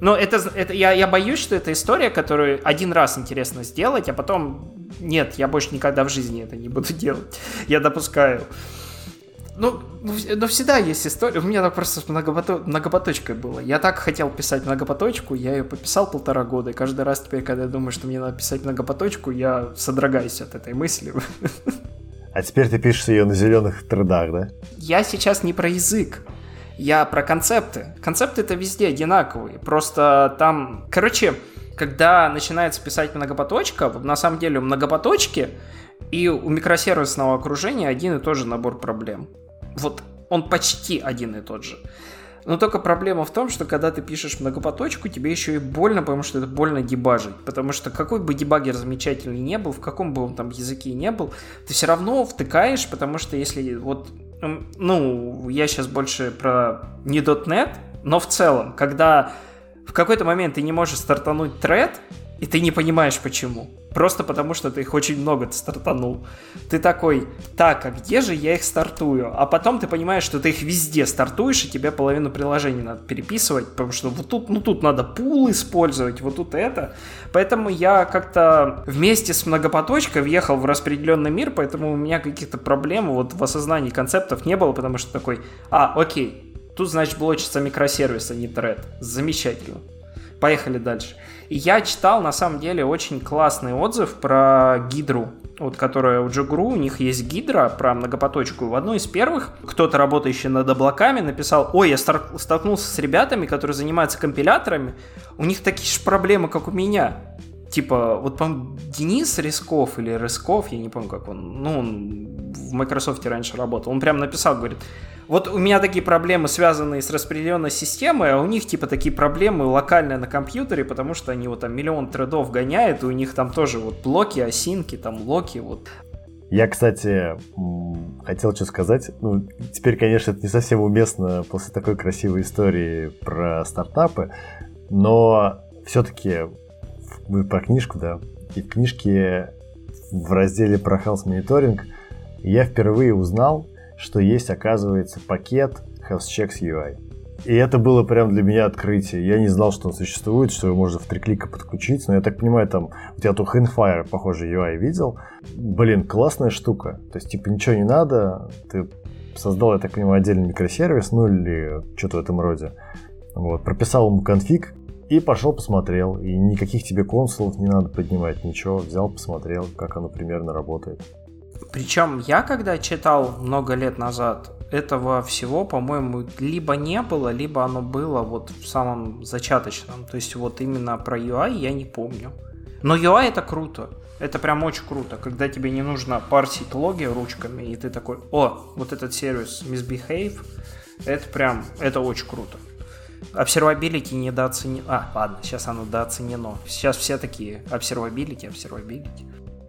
Но это, это я, я боюсь, что это история, которую один раз интересно сделать, а потом нет, я больше никогда в жизни это не буду делать. Я допускаю. Ну, но ну, ну, всегда есть история. У меня так просто с многопото... многопоточкой было. Я так хотел писать многопоточку, я ее пописал полтора года, и каждый раз теперь, когда я думаю, что мне надо писать многопоточку, я содрогаюсь от этой мысли. А теперь ты пишешь ее на зеленых трудах, да? Я сейчас не про язык. Я про концепты. Концепты это везде одинаковые. Просто там... Короче, когда начинается писать многопоточка, на самом деле у многопоточки и у микросервисного окружения один и тот же набор проблем. Вот он почти один и тот же. Но только проблема в том, что когда ты пишешь многопоточку, тебе еще и больно, потому что это больно дебажить. Потому что какой бы дебагер замечательный не был, в каком бы он там языке не был, ты все равно втыкаешь, потому что если вот, ну, я сейчас больше про не .NET, но в целом, когда в какой-то момент ты не можешь стартануть тред, и ты не понимаешь почему. Просто потому, что ты их очень много стартанул. Ты такой, так, а где же я их стартую? А потом ты понимаешь, что ты их везде стартуешь, и тебе половину приложений надо переписывать, потому что вот тут, ну тут надо пул использовать, вот тут это. Поэтому я как-то вместе с многопоточкой въехал в распределенный мир, поэтому у меня каких-то проблем вот в осознании концептов не было, потому что такой, а, окей, тут, значит, блочится микросервис, а не тред. Замечательно. Поехали дальше. Я читал, на самом деле, очень классный отзыв про гидру, вот которая у Джигру, у них есть гидра про многопоточку. В одной из первых кто-то, работающий над облаками, написал, ой, я столкнулся с ребятами, которые занимаются компиляторами, у них такие же проблемы, как у меня. типа, вот, по Денис Рисков или Рысков, я не помню, как он, ну, он в Microsoft раньше работал, он прям написал, говорит, вот у меня такие проблемы, связанные с распределенной системой, а у них типа такие проблемы локальные на компьютере, потому что они вот там миллион тредов гоняют, и у них там тоже вот блоки, осинки, там локи, вот. Я, кстати, хотел что сказать. Ну, теперь, конечно, это не совсем уместно после такой красивой истории про стартапы, но все-таки мы про книжку, да, и в книжке в разделе про health monitoring я впервые узнал, что есть, оказывается, пакет Health Checks UI. И это было прям для меня открытие. Я не знал, что он существует, что его можно в три клика подключить. Но я так понимаю, там, вот я тут Handfire, похоже, UI видел. Блин, классная штука. То есть, типа, ничего не надо. Ты создал, я так понимаю, отдельный микросервис, ну или что-то в этом роде. Вот, прописал ему конфиг и пошел посмотрел. И никаких тебе консулов не надо поднимать, ничего. Взял, посмотрел, как оно примерно работает. Причем я, когда читал много лет назад, этого всего, по-моему, либо не было, либо оно было вот в самом зачаточном. То есть вот именно про UI я не помню. Но UI это круто. Это прям очень круто, когда тебе не нужно парсить логи ручками, и ты такой, о, вот этот сервис Misbehave, это прям, это очень круто. Observability недооценено. А, ладно, сейчас оно дооценено. Сейчас все такие observability, observability.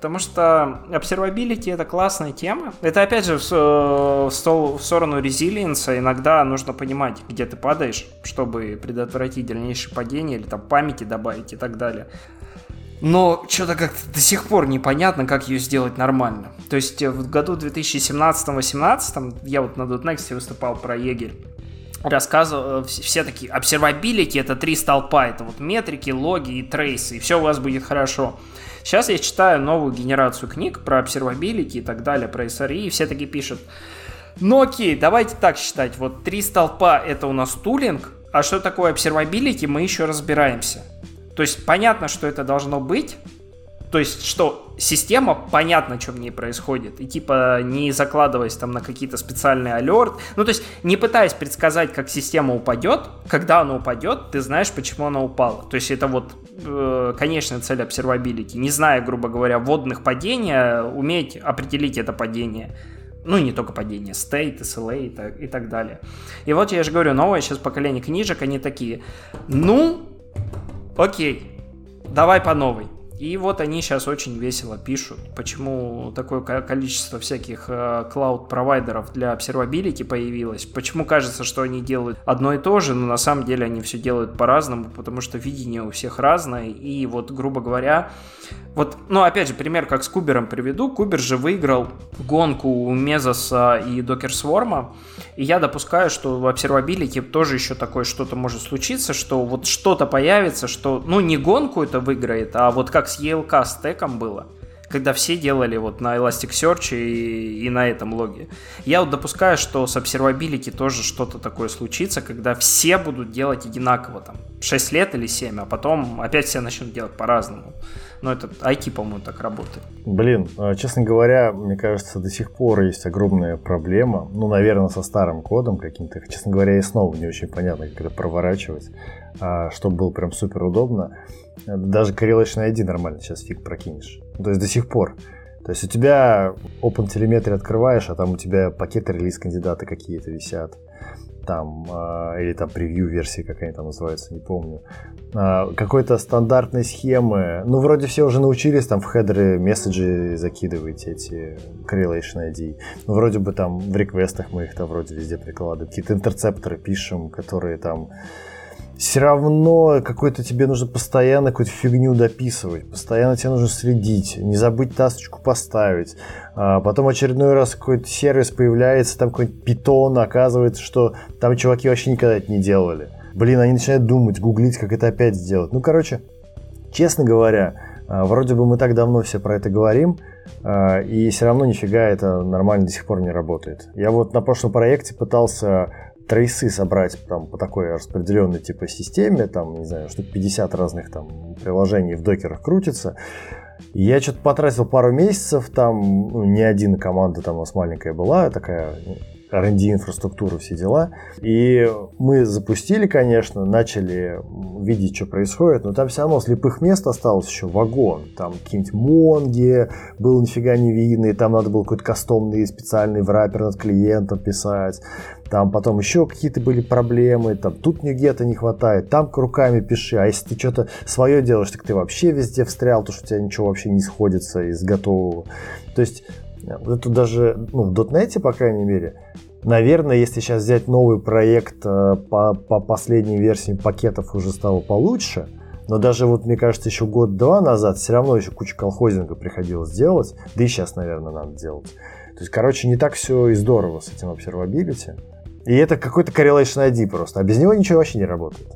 Потому что observability это классная тема. Это опять же в, в, в сторону резилиенса. Иногда нужно понимать, где ты падаешь, чтобы предотвратить дальнейшее падение или там памяти добавить и так далее. Но что-то как-то до сих пор непонятно, как ее сделать нормально. То есть э, в году 2017-18 я вот на .next выступал про егерь рассказывал, э, все такие, observability это три столпа, это вот метрики, логи и трейсы, и все у вас будет хорошо. Сейчас я читаю новую генерацию книг про observability и так далее, про SRE, и все таки пишут, ну окей, давайте так считать, вот три столпа это у нас тулинг, а что такое observability, мы еще разбираемся. То есть понятно, что это должно быть, то есть, что система, понятно, что в ней происходит. И типа не закладываясь там на какие-то специальные алерт. Ну, то есть, не пытаясь предсказать, как система упадет, когда она упадет, ты знаешь, почему она упала. То есть, это вот конечная цель observability. Не зная, грубо говоря, водных падения, уметь определить это падение. Ну, не только падение, state, SLA и так, и так далее. И вот я же говорю, новое сейчас поколение книжек, они такие, ну, окей, давай по новой. И вот они сейчас очень весело пишут, почему такое количество всяких клауд-провайдеров для observability появилось, почему кажется, что они делают одно и то же, но на самом деле они все делают по-разному, потому что видение у всех разное, и вот, грубо говоря, вот, ну, опять же, пример как с Кубером приведу. Кубер же выиграл гонку у Мезоса и Swarm, и я допускаю, что в Observability тоже еще такое что-то может случиться, что вот что-то появится, что, ну, не гонку это выиграет, а вот как с ELK стеком было когда все делали вот на Elasticsearch и, и на этом логе. Я вот допускаю, что с Observability тоже что-то такое случится, когда все будут делать одинаково, там, 6 лет или 7, а потом опять все начнут делать по-разному. Но это IT, по-моему, так работает. Блин, а, честно говоря, мне кажется, до сих пор есть огромная проблема. Ну, наверное, со старым кодом каким-то. Честно говоря, и снова не очень понятно, как это проворачивать, а, чтобы было прям супер удобно. Даже Correlation ID нормально сейчас фиг прокинешь. То есть до сих пор. То есть у тебя Open Telemetry открываешь, а там у тебя пакеты релиз кандидаты какие-то висят. Там, э, или там превью версии, как они там называются, не помню. Э, какой-то стандартной схемы. Ну, вроде все уже научились там в хедеры месседжи закидывать эти correlation ID. Ну, вроде бы там в реквестах мы их там вроде везде прикладываем. Какие-то интерцепторы пишем, которые там все равно какой-то тебе нужно постоянно какую-то фигню дописывать, постоянно тебе нужно следить, не забыть тасочку поставить. А потом очередной раз какой-то сервис появляется, там какой-то питон, оказывается, что там чуваки вообще никогда это не делали. Блин, они начинают думать, гуглить, как это опять сделать. Ну, короче, честно говоря, а, вроде бы мы так давно все про это говорим, а, и все равно нифига это нормально до сих пор не работает. Я вот на прошлом проекте пытался трейсы собрать там по такой распределенной типа системе, там, не знаю, штук 50 разных там приложений в докерах крутится. Я что-то потратил пару месяцев, там ну, не один команда там у нас маленькая была, такая R&D инфраструктуру, все дела. И мы запустили, конечно, начали видеть, что происходит, но там все равно слепых мест осталось еще вагон. Там какие-нибудь монги, был нифига не видно, и там надо было какой-то кастомный специальный враппер над клиентом писать. Там потом еще какие-то были проблемы, там тут нигета не хватает, там руками пиши, а если ты что-то свое делаешь, так ты вообще везде встрял, то что у тебя ничего вообще не сходится из готового. То есть это даже ну, в дотнете, по крайней мере, наверное, если сейчас взять новый проект э, по, по последней версии пакетов уже стало получше, но даже вот, мне кажется, еще год-два назад все равно еще куча колхозинга приходилось делать, да и сейчас, наверное, надо делать. То есть, короче, не так все и здорово с этим observability. И это какой-то correlation ID просто, а без него ничего вообще не работает.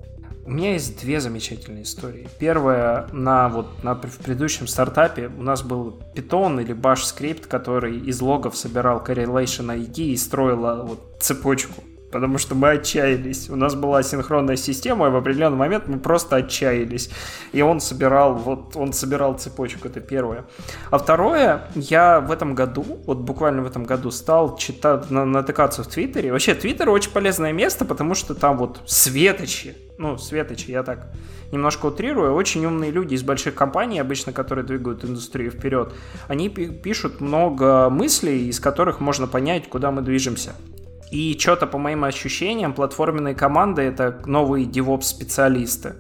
У меня есть две замечательные истории. Первая, на, вот, на, в предыдущем стартапе у нас был Python или Bash скрипт, который из логов собирал correlation ID и строил вот, цепочку потому что мы отчаялись. У нас была синхронная система, и в определенный момент мы просто отчаялись. И он собирал, вот он собирал цепочку, это первое. А второе, я в этом году, вот буквально в этом году стал читать, натыкаться в Твиттере. Вообще, Твиттер очень полезное место, потому что там вот светочи, ну, светочи, я так немножко утрирую, очень умные люди из больших компаний, обычно, которые двигают индустрию вперед, они пишут много мыслей, из которых можно понять, куда мы движемся. И что-то, по моим ощущениям, платформенные команды — это новые DevOps-специалисты.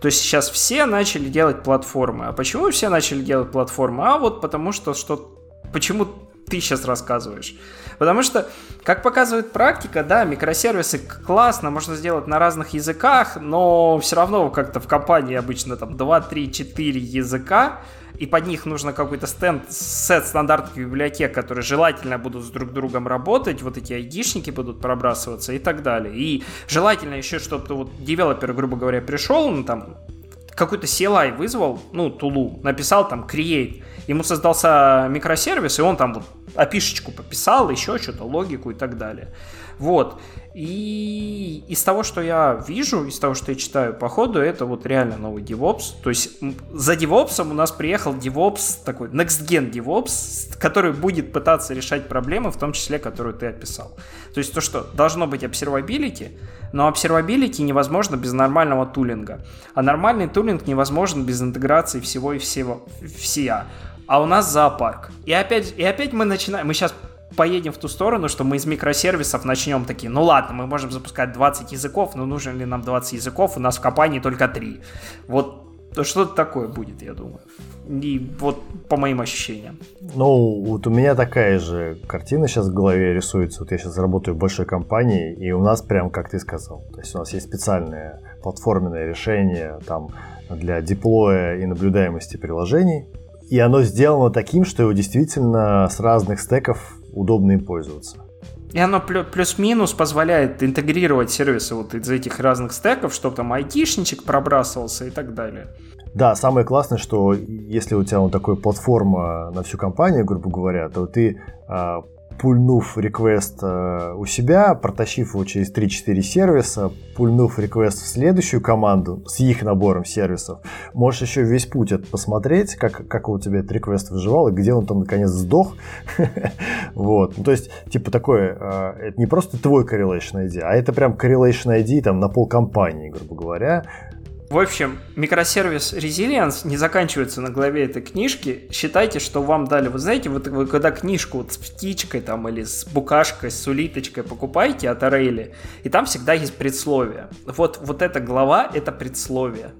То есть сейчас все начали делать платформы. А почему все начали делать платформы? А вот потому что что... Почему ты сейчас рассказываешь? Потому что, как показывает практика, да, микросервисы классно, можно сделать на разных языках, но все равно как-то в компании обычно там 2, 3, 4 языка, и под них нужно какой-то стенд, сет стандартных библиотек, которые желательно будут с друг другом работать, вот эти айдишники будут пробрасываться и так далее. И желательно еще, чтобы вот девелопер, грубо говоря, пришел, ну, там, какой-то CLI вызвал, ну, тулу, написал там create, ему создался микросервис, и он там вот опишечку пописал, еще что-то, логику и так далее. Вот. И из того, что я вижу, из того, что я читаю по ходу, это вот реально новый DevOps. То есть за DevOps у нас приехал DevOps, такой Next Gen DevOps, который будет пытаться решать проблемы, в том числе, которую ты описал. То есть то, что должно быть observability, но observability невозможно без нормального тулинга. А нормальный тулинг невозможен без интеграции всего и всего, всея. А у нас зоопарк. И опять, и опять мы начинаем, мы сейчас поедем в ту сторону, что мы из микросервисов начнем такие, ну ладно, мы можем запускать 20 языков, но нужен ли нам 20 языков, у нас в компании только 3. Вот что-то такое будет, я думаю. И вот по моим ощущениям. Ну, вот у меня такая же картина сейчас в голове рисуется. Вот я сейчас работаю в большой компании, и у нас прям, как ты сказал, то есть у нас есть специальное платформенное решение там для деплоя и наблюдаемости приложений, и оно сделано таким, что его действительно с разных стеков удобно им пользоваться. И оно плюс-минус позволяет интегрировать сервисы вот из этих разных стеков, чтобы там айтишничек пробрасывался и так далее. Да, самое классное, что если у тебя вот такая платформа на всю компанию, грубо говоря, то ты а, пульнув реквест э, у себя, протащив его через 3-4 сервиса, пульнув реквест в следующую команду с их набором сервисов, можешь еще весь путь это посмотреть, как, как у тебя этот реквест выживал и где он там наконец сдох. вот. Ну, то есть, типа такое, э, это не просто твой correlation ID, а это прям correlation ID там на пол компании, грубо говоря, в общем, микросервис Resilience не заканчивается на главе этой книжки. Считайте, что вам дали, вы знаете, вот вы когда книжку вот с птичкой там или с букашкой, с улиточкой покупаете от Арейли, и там всегда есть предсловие. Вот, вот эта глава — это предсловие.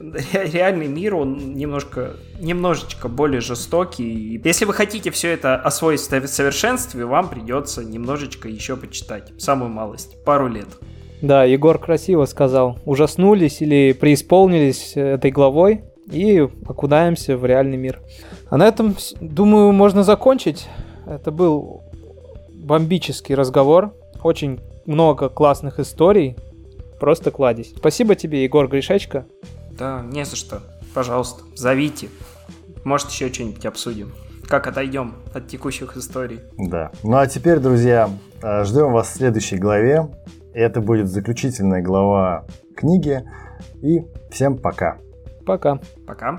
Реальный мир, он немножко, немножечко более жестокий. Если вы хотите все это освоить в совершенстве, вам придется немножечко еще почитать. Самую малость. Пару лет. Да, Егор красиво сказал. Ужаснулись или преисполнились этой главой и окунаемся в реальный мир. А на этом, думаю, можно закончить. Это был бомбический разговор. Очень много классных историй. Просто кладезь. Спасибо тебе, Егор Гришечка. Да, не за что. Пожалуйста, зовите. Может, еще что-нибудь обсудим. Как отойдем от текущих историй. Да. Ну а теперь, друзья, э, ждем вас в следующей главе. Это будет заключительная глава книги. И всем пока. Пока. Пока.